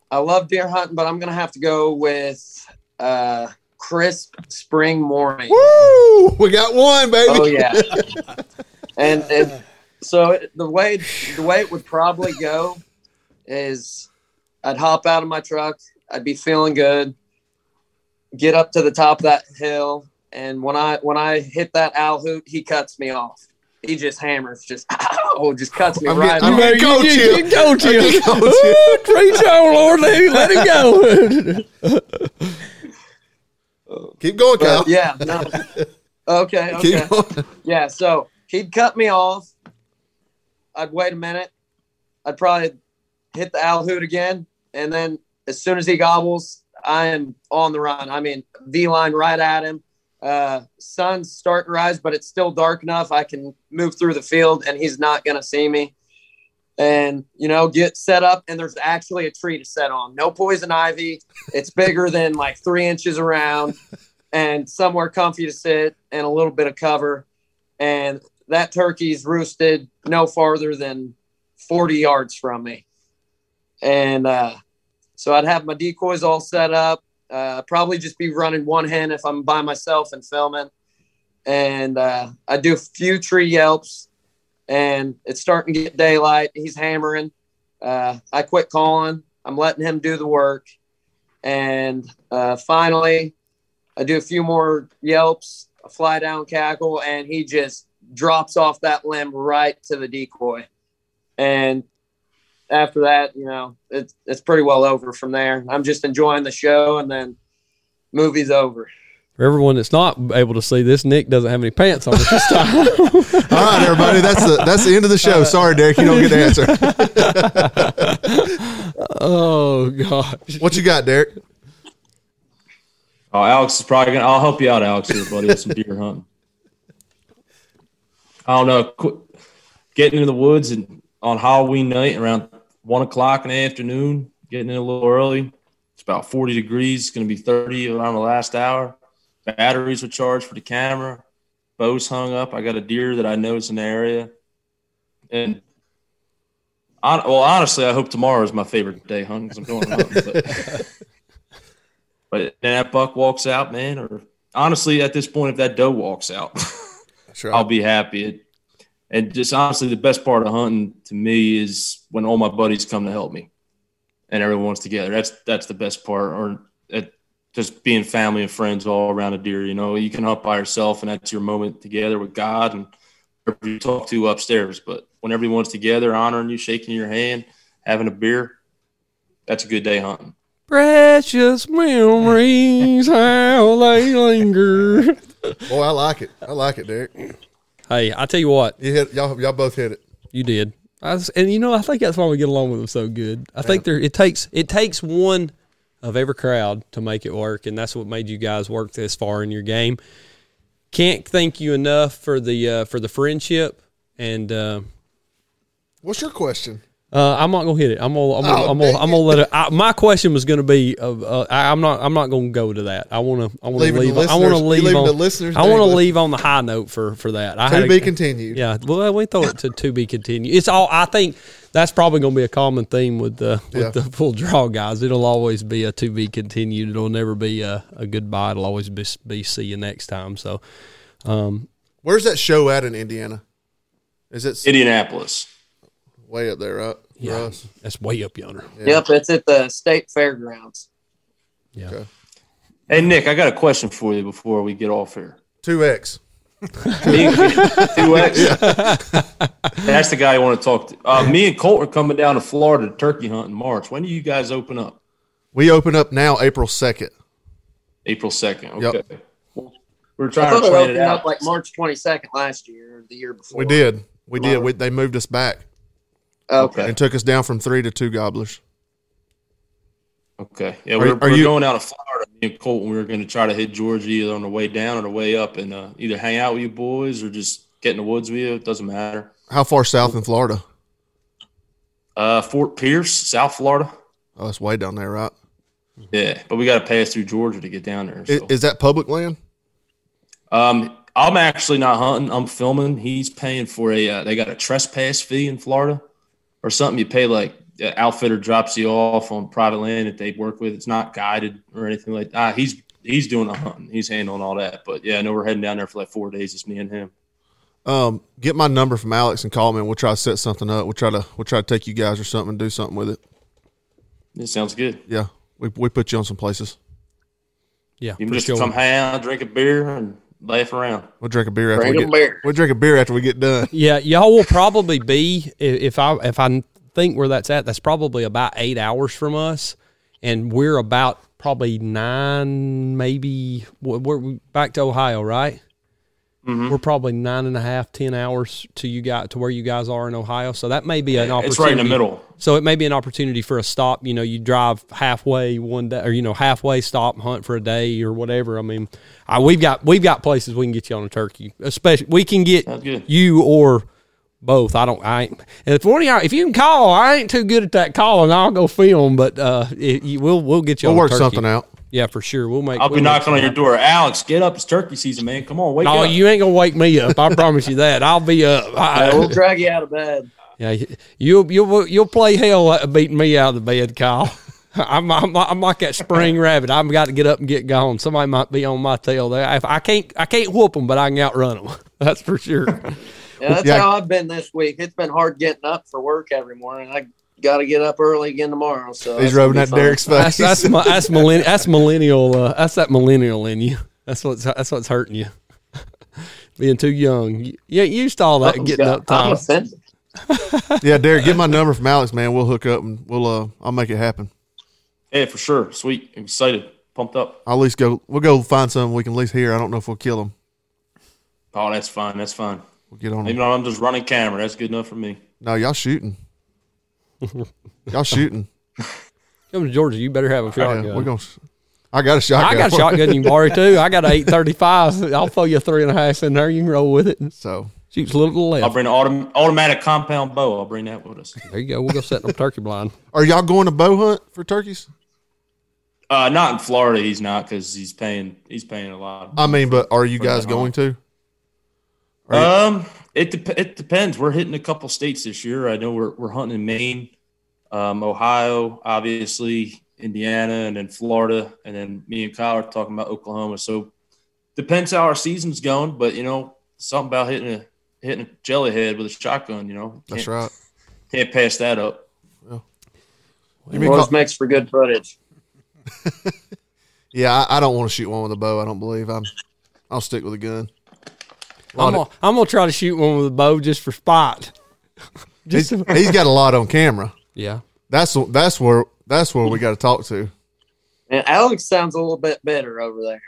I love deer hunting. But I'm gonna have to go with uh, crisp spring morning. woo, we got one, baby. Oh yeah, and, and so it- the way the way it would probably go is I'd hop out of my truck. I'd be feeling good. Get up to the top of that hill, and when I when I hit that owl hoot, he cuts me off. He just hammers, just oh, just cuts me I'm right. getting- I'm off. getting- coach you, you. you coach you. I can coach you. Preach on, Lord. Let, let him go. Keep going, Kyle. But yeah, no. Okay, okay. Keep going. Yeah, so he'd cut me off. I'd wait a minute. I'd probably hit the owl hoot again. And then as soon as he gobbles, I am on the run. I mean, V line right at him. Uh, sun's starting to rise, but it's still dark enough. I can move through the field and he's not going to see me. And, you know, get set up. And there's actually a tree to set on. No poison ivy. It's bigger than like three inches around and somewhere comfy to sit and a little bit of cover. And that turkey's roosted no farther than 40 yards from me. And uh, so I'd have my decoys all set up. Uh, probably just be running one hen if I'm by myself and filming. And uh, I do a few tree yelps, and it's starting to get daylight. He's hammering. Uh, I quit calling. I'm letting him do the work. And uh, finally, I do a few more yelps, a fly down cackle, and he just drops off that limb right to the decoy. And after that, you know, it's it's pretty well over from there. I'm just enjoying the show, and then movie's over. For everyone that's not able to see this, Nick doesn't have any pants on this time. All right, everybody. That's the that's the end of the show. Uh, Sorry, Derek, you don't get the answer. oh gosh. What you got, Derek? Oh, Alex is probably gonna. I'll help you out, Alex, here, buddy, with some deer hunting. I don't know. Qu- Getting into the woods and on Halloween night around one o'clock in the afternoon, getting in a little early. It's about forty degrees. It's gonna be thirty around the last hour. Batteries are charged for the camera. Bows hung up. I got a deer that I know is in the area, and. hon- Well, honestly, I hope tomorrow is my favorite day hunting because I'm going hunting. But but then that buck walks out, man, or honestly, at this point, if that doe walks out, Sure. I'll be happy. It, and just honestly, the best part of hunting to me is when all my buddies come to help me, and everyone's together. That's that's the best part. Or it, just being family and friends all around a deer. You know, you can hunt by yourself, and that's your moment together with God and whoever you talk to upstairs. But when everyone's together, honoring you, shaking your hand, having a beer, that's a good day hunting. Precious memories, how they linger. Boy, I like it. I like it, Derek. Hey, I tell you what, You hit y'all. Y'all both hit it. you did. I was, and you know, I think that's why we get along with them so good. I think there it takes it takes one of every crowd to make it work, and that's what made you guys work this far in your game. can't thank you enough for the uh, for the friendship and. Uh, What's your question? Uh, I'm not gonna hit it. I'm gonna. I'm gonna. Oh, I'm gonna, I'm gonna let it. I, my question was gonna be. Uh, uh, I, I'm not. I'm not gonna go to that. I wanna. I wanna Leaving the leave. I wanna leave on. the listeners I wanna leave on the high note for for that. I had To a- be continued. Yeah. Well, we throw it to to be continued. It's all. I think that's probably gonna be a common theme with the with Yeah. the full draw guys. It'll always be a to be continued. It'll never be a, a goodbye. It'll always be, be see you next time. So. Um, Where's that show at in Indiana? Is it Indianapolis. Way up there, right? Yeah, us? that's way up yonder. Yeah. Yep, it's at the state fairgrounds. Yeah. Okay. Hey Nick, I got a question for you before we get off here. Two X. Me and- Two X. That's the guy I want to talk to. Uh, me and Colt are coming down to Florida to turkey hunt in March. When do you guys open up? We open up now April second. April second. Yep. Okay. We're I trying thought to it plan opened it out. up like March 22nd last year or the year before. We did. We did. We, they moved us back Okay. and took us down from three to two gobblers. Okay. Yeah, Are- we're, are we're you- going out of Florida. Me and Colton, we were going to try to hit Georgia either on the way down or the way up and uh, either hang out with you boys or just get in the woods with you. It doesn't matter. How far south in Florida? Uh, Fort Pierce, South Florida. Oh, it's way down there, right? Yeah, but we got to pass through Georgia to get down there. Is, So. is that public land? Um, I'm actually not hunting. I'm filming. He's paying for a. Uh, they got a trespass fee in Florida, or something. You pay like the outfitter drops you off on private land that they work with. It's not guided or anything like that. He's he's doing the hunting. He's handling all that. But yeah, I know we're heading down there for like four days. It's me and him. Um, get my number from Alex and call me. and We'll try to set something up. We'll try to we'll try to take you guys or something and do something with it. It sounds good. Yeah, we we put you on some places. Yeah, You can just sure. come hang out, drink a beer, and laugh around. We'll drink a beer after Drink we get. beer. We'll drink a beer after we get done. Yeah, y'all will probably be if I if I think where that's at. That's probably about eight hours from us, and we're about probably nine, maybe. We're we're back to Ohio, right? Mhm. We're probably nine and a half, ten hours to you guys to where you guys are in Ohio. So that may be an opportunity. It's right in the middle. So it may be an opportunity for a stop. You know, you drive halfway one day, or you know, halfway stop, hunt for a day or whatever. I mean, I, we've got we've got places we can get you on a turkey. Especially, we can get you or both. I don't. I ain't. And if one of y'all, if you can call, I ain't too good at that calling. I'll go film, but uh, it, you, we'll we'll get you. We'll on a work turkey. something out. Yeah, for sure. We'll make. I'll we'll be make knocking on your door. Alex, get up! It's turkey season, man. Come on, wake happen. No, up. you ain't gonna wake me up. I promise you that. I'll be up. I- Yeah, we'll drag you out of bed. Yeah, you'll you'll you'll play hell uh, beating me out of the bed, Kyle. I'm, I'm I'm like that spring rabbit. I've got to get up and get gone. Somebody might be on my tail there. If I can't I can't whoop them, but I can outrun them. That's for sure. Yeah, that's Yeah. how I've been this week. It's been hard getting up for work every morning. I got to get up early again tomorrow. So He's that's rubbing be that. Derek's face. that's my, that's millenn- that's millennial. Uh, that's that millennial in you. That's what's that's what's hurting you. Being too young. You, you ain't used to all that I'm getting got- up I'm time. yeah, Derek, get my number from Alex, man. We'll hook up and we'll uh I'll make it happen. Yeah, for sure. Sweet. I'm excited. Pumped up. I'll at least go. We'll go find something we can at least hear. I don't know if we'll kill him. Oh, that's fine. That's fine. We'll get on Even though I'm just running camera, that's good enough for me. No, y'all shooting. y'all shooting. Come to Georgia, you better have a Yeah, shotgun. we're gonna. I got a shotgun. I got a shotgun you can borrow too. I got an eight thirty five. I'll throw you a three and a half in there. You can roll with it. So Shoots a little to the I'll bring an autom- automatic compound bow. I'll bring that with us. There you go. We'll go set up a turkey blind. Are y'all going to bow hunt for turkeys? Uh, not in Florida. He's not because he's paying. He's paying a lot. I mean, but are you guys the going to? Um, it dep it depends. We're hitting a couple states this year. I know we're we're hunting in Maine, um, Ohio, obviously Indiana, and then Florida, and then me and Kyle are talking about Oklahoma. So depends how our season's going, but you know something about hitting a hitting a jellyhead with a shotgun. You know, That's Can't- right. Can't pass that up. You mean Always call- makes for good footage. yeah, I, I don't want to shoot one with a bow. I don't believe I'm. I'll stick with a gun. I'm gonna, I'm gonna try to shoot one with a bow just for spot. He's, he's got a lot on camera. yeah. That's that's where that's where we got to talk to. And Alex sounds a little bit better over there.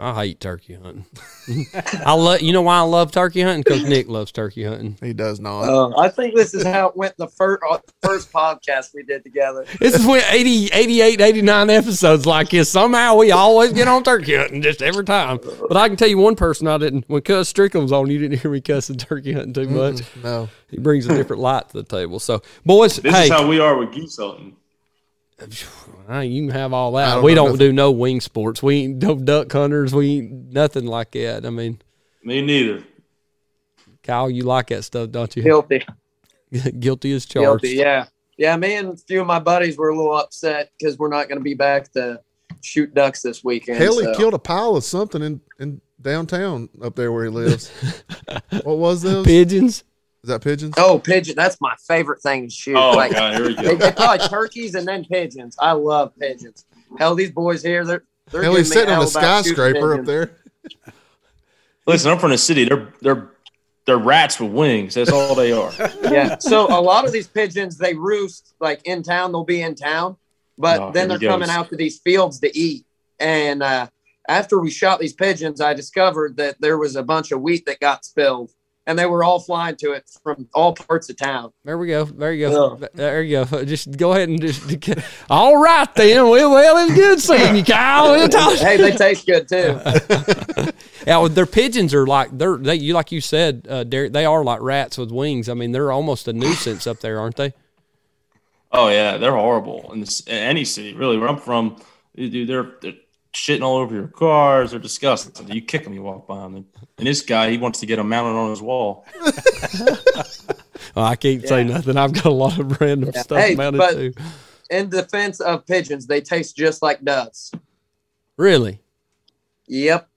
I hate turkey hunting. I love. You know why I love turkey hunting? Because Nick loves turkey hunting. He does not. Uh, I think this is how it went the first first podcast we did together. This is when 80, 88, 89 episodes like this. Somehow we always get on turkey hunting just every time. But I can tell you one person I didn't. When Cuz Strickland was on, you didn't hear me cussing turkey hunting too much. no. He brings a different light to the table. So, boys, This hey, is how we are with geese hunting. You can have all that. don't We don't nothing. do no wing sports. We ain't no duck hunters. We ain't nothing like that. I mean, Me neither. Kyle, you like that stuff, don't you? Guilty, Guilty as charged. guilty. Yeah, yeah. Me and a few of my buddies were a little upset because we're not going to be back to shoot ducks this weekend. Hell, he so- killed a pile of something in, in downtown up there where he lives. what was those? Pigeons. Is that pigeons? Oh, pigeon! That's my favorite thing to shoot. Oh like, god, here we go. they probably turkeys and then pigeons. I love pigeons. Hell, these boys here, they're they're Hell, he's me sitting on a skyscraper up there. Listen, I'm from the city. They're they're they're rats with wings. That's all they are. Yeah. So a lot of these pigeons, they roost like in town. They'll be in town, but Oh, then they're coming out to these fields to eat. And uh, after we shot these pigeons, I discovered that there was a bunch of wheat that got spilled, and they were all flying to it from all parts of town. There we go. There you go. There you go. Just go ahead and just. All right then. Well, well, it's good seeing you, Kyle. Hey, they taste good too. Yeah, well, their pigeons are like they're they you like you said, uh, Derek. They are like rats with wings. I mean, they're almost a nuisance up there, aren't they? Oh yeah, they're horrible in, this, in any city. Really, where I'm from, dude, they're, they're shitting all over your cars. They're disgusting. You kick them, you walk by them. And, and this guy, he wants to get them mounted on his wall. Oh, I can't say nothing. I've got a lot of random Yeah. stuff Hey, mounted but- too. In defense of pigeons, they taste just like doves. Really, Yep.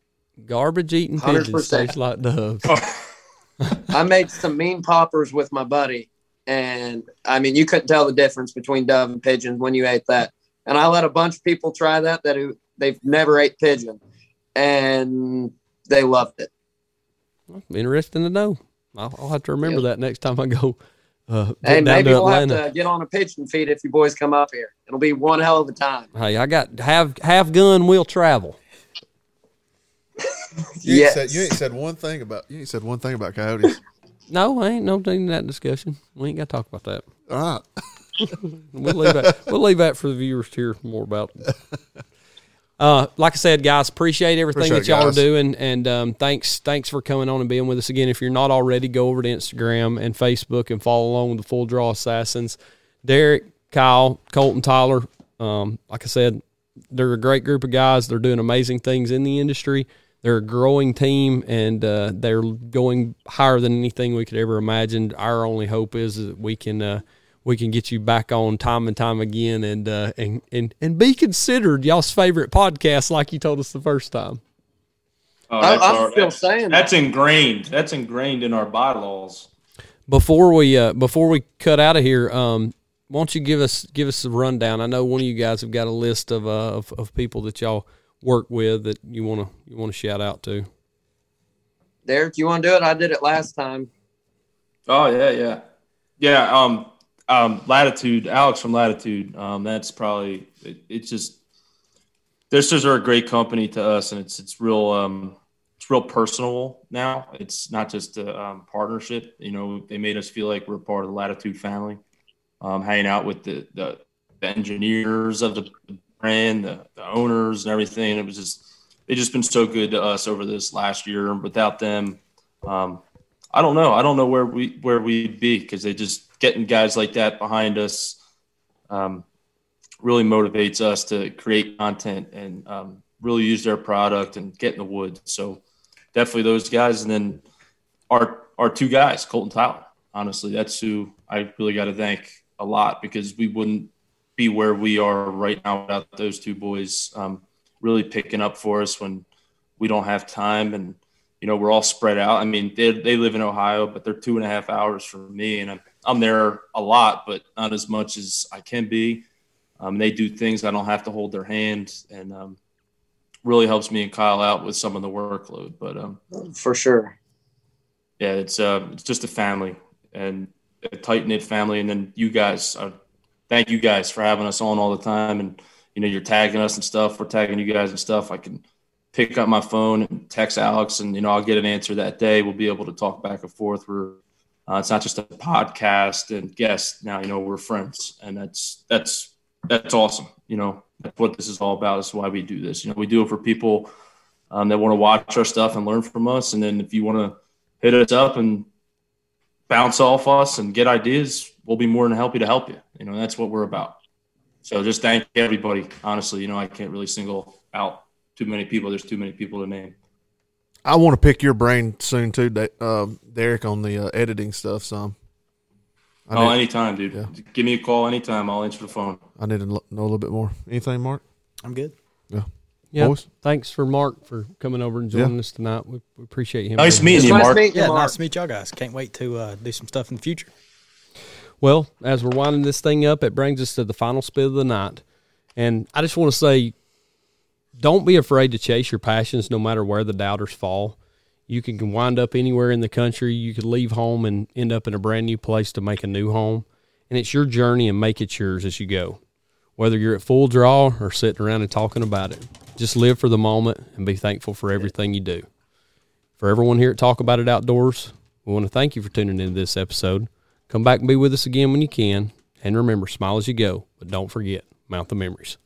garbage eating pigeons 100%. taste like doves. Oh. I made some mean poppers with my buddy, and I mean, you couldn't tell the difference between dove and pigeon when you ate that. And I let a bunch of people try that that who they've never ate pigeon, and they loved it. Interesting to know. I'll, I'll have to remember that next time I go. Uh, Hey, maybe we'll have to get on a pigeon feed if you boys come up here. It'll be one hell of a time. Hey, I got have have gun We'll travel. You, Yes. ain't said, you ain't said one thing about you ain't said one thing about coyotes. No, I ain't no thing in that discussion. We ain't got to talk about that. All right. We'll leave that. we'll leave that for the viewers to hear more about. Uh, like I said, guys, appreciate everything Appreciate that y'all guys. are doing, and um, thanks, thanks for coming on and being with us again. If you're not already, go over to Instagram and Facebook and follow along with the Full Draw Assassins. Derek, Kyle, Colton, Tyler. Um, like I said, they're a great group of guys. They're doing amazing things in the industry. They're a growing team, and uh, they're going higher than anything we could ever imagine. Our only hope is that we can uh, we can get you back on time and time again, and uh, and and and be considered y'all's favorite podcast, like you told us the first time. Oh, I, that's I'm our- still saying that. That's ingrained. That's ingrained in our bylaws. Before we uh, before we cut out of here, um, why don't you give us give us a rundown? I know one of you guys have got a list of uh, of, of people that y'all work with that you want to you want to shout out to. Derek, you want to do it? I did it last time. Oh yeah, yeah, yeah. Um, um, Latitude, Alex from Latitude. Um, that's probably it, it's just this is are a great company to us, and it's it's real um it's real personal now. It's not just a um, partnership. You know, they made us feel like we're part of the Latitude family. Um, hanging out with the the, the engineers of the brand, the, the owners, and everything. It was just they've just been so good to us over this last year, and without them. Um, I don't know. I don't know where we where we'd be because they just getting guys like that behind us um, really motivates us to create content and um, really use their product and get in the woods. So definitely those guys, and then our our two guys, Colton Tyler. Honestly, that's who I really got to thank a lot because we wouldn't be where we are right now without those two boys um, really picking up for us when we don't have time and you know, we're all spread out. I mean, they, they live in Ohio, but they're two and a half hours from me, and I'm, I'm there a lot, but not as much as I can be. Um, they do things I don't have to hold their hand, and um, really helps me and Kyle out with some of the workload. But um, For sure. yeah, it's uh, it's just a family and a tight knit family, and then you guys. Uh, thank you guys for having us on all the time, and you know, you're tagging us and stuff. We're tagging you guys and stuff. I can pick up my phone and text Alex, and you know I'll get an answer that day. We'll be able to talk back and forth. We're uh, it's not just a podcast and guests. Now you know we're friends, and that's that's that's awesome. You know that's what this is all about. That's why we do this. You know we do it for people um, that want to watch our stuff and learn from us. And then if you want to hit us up and bounce off us and get ideas, we'll be more than happy to help you. You know that's what we're about. So just thank everybody. Honestly, you know I can't really single out too many people. There's too many people to name. I want to pick your brain soon too, Da- um, Derek, on the uh, editing stuff. Some. I oh, need, anytime, dude. Yeah. Give me a call anytime. I'll answer the phone. I need to lo- know a little bit more. Anything, Mark? I'm good. Yeah. Boys? Thanks for Mark for coming over and joining us tonight. We, we appreciate him. Nice meeting you, Nice Mark. meeting you, Yeah, Mark. nice to meet y'all guys. Can't wait to uh, do some stuff in the future. Well, as we're winding this thing up, it brings us to the final spit of the night. And I just want to say don't be afraid to chase your passions no matter where the doubters fall. You can wind up anywhere in the country. You could leave home and end up in a brand new place to make a new home. And it's your journey and make it yours as you go. Whether you're at full draw or sitting around and talking about it, just live for the moment and be thankful for everything you do. For everyone here at Talk About It Outdoors, we want to thank you for tuning into this episode. Come back and be with us again when you can. And remember, smile as you go, but don't forget, mount the memories.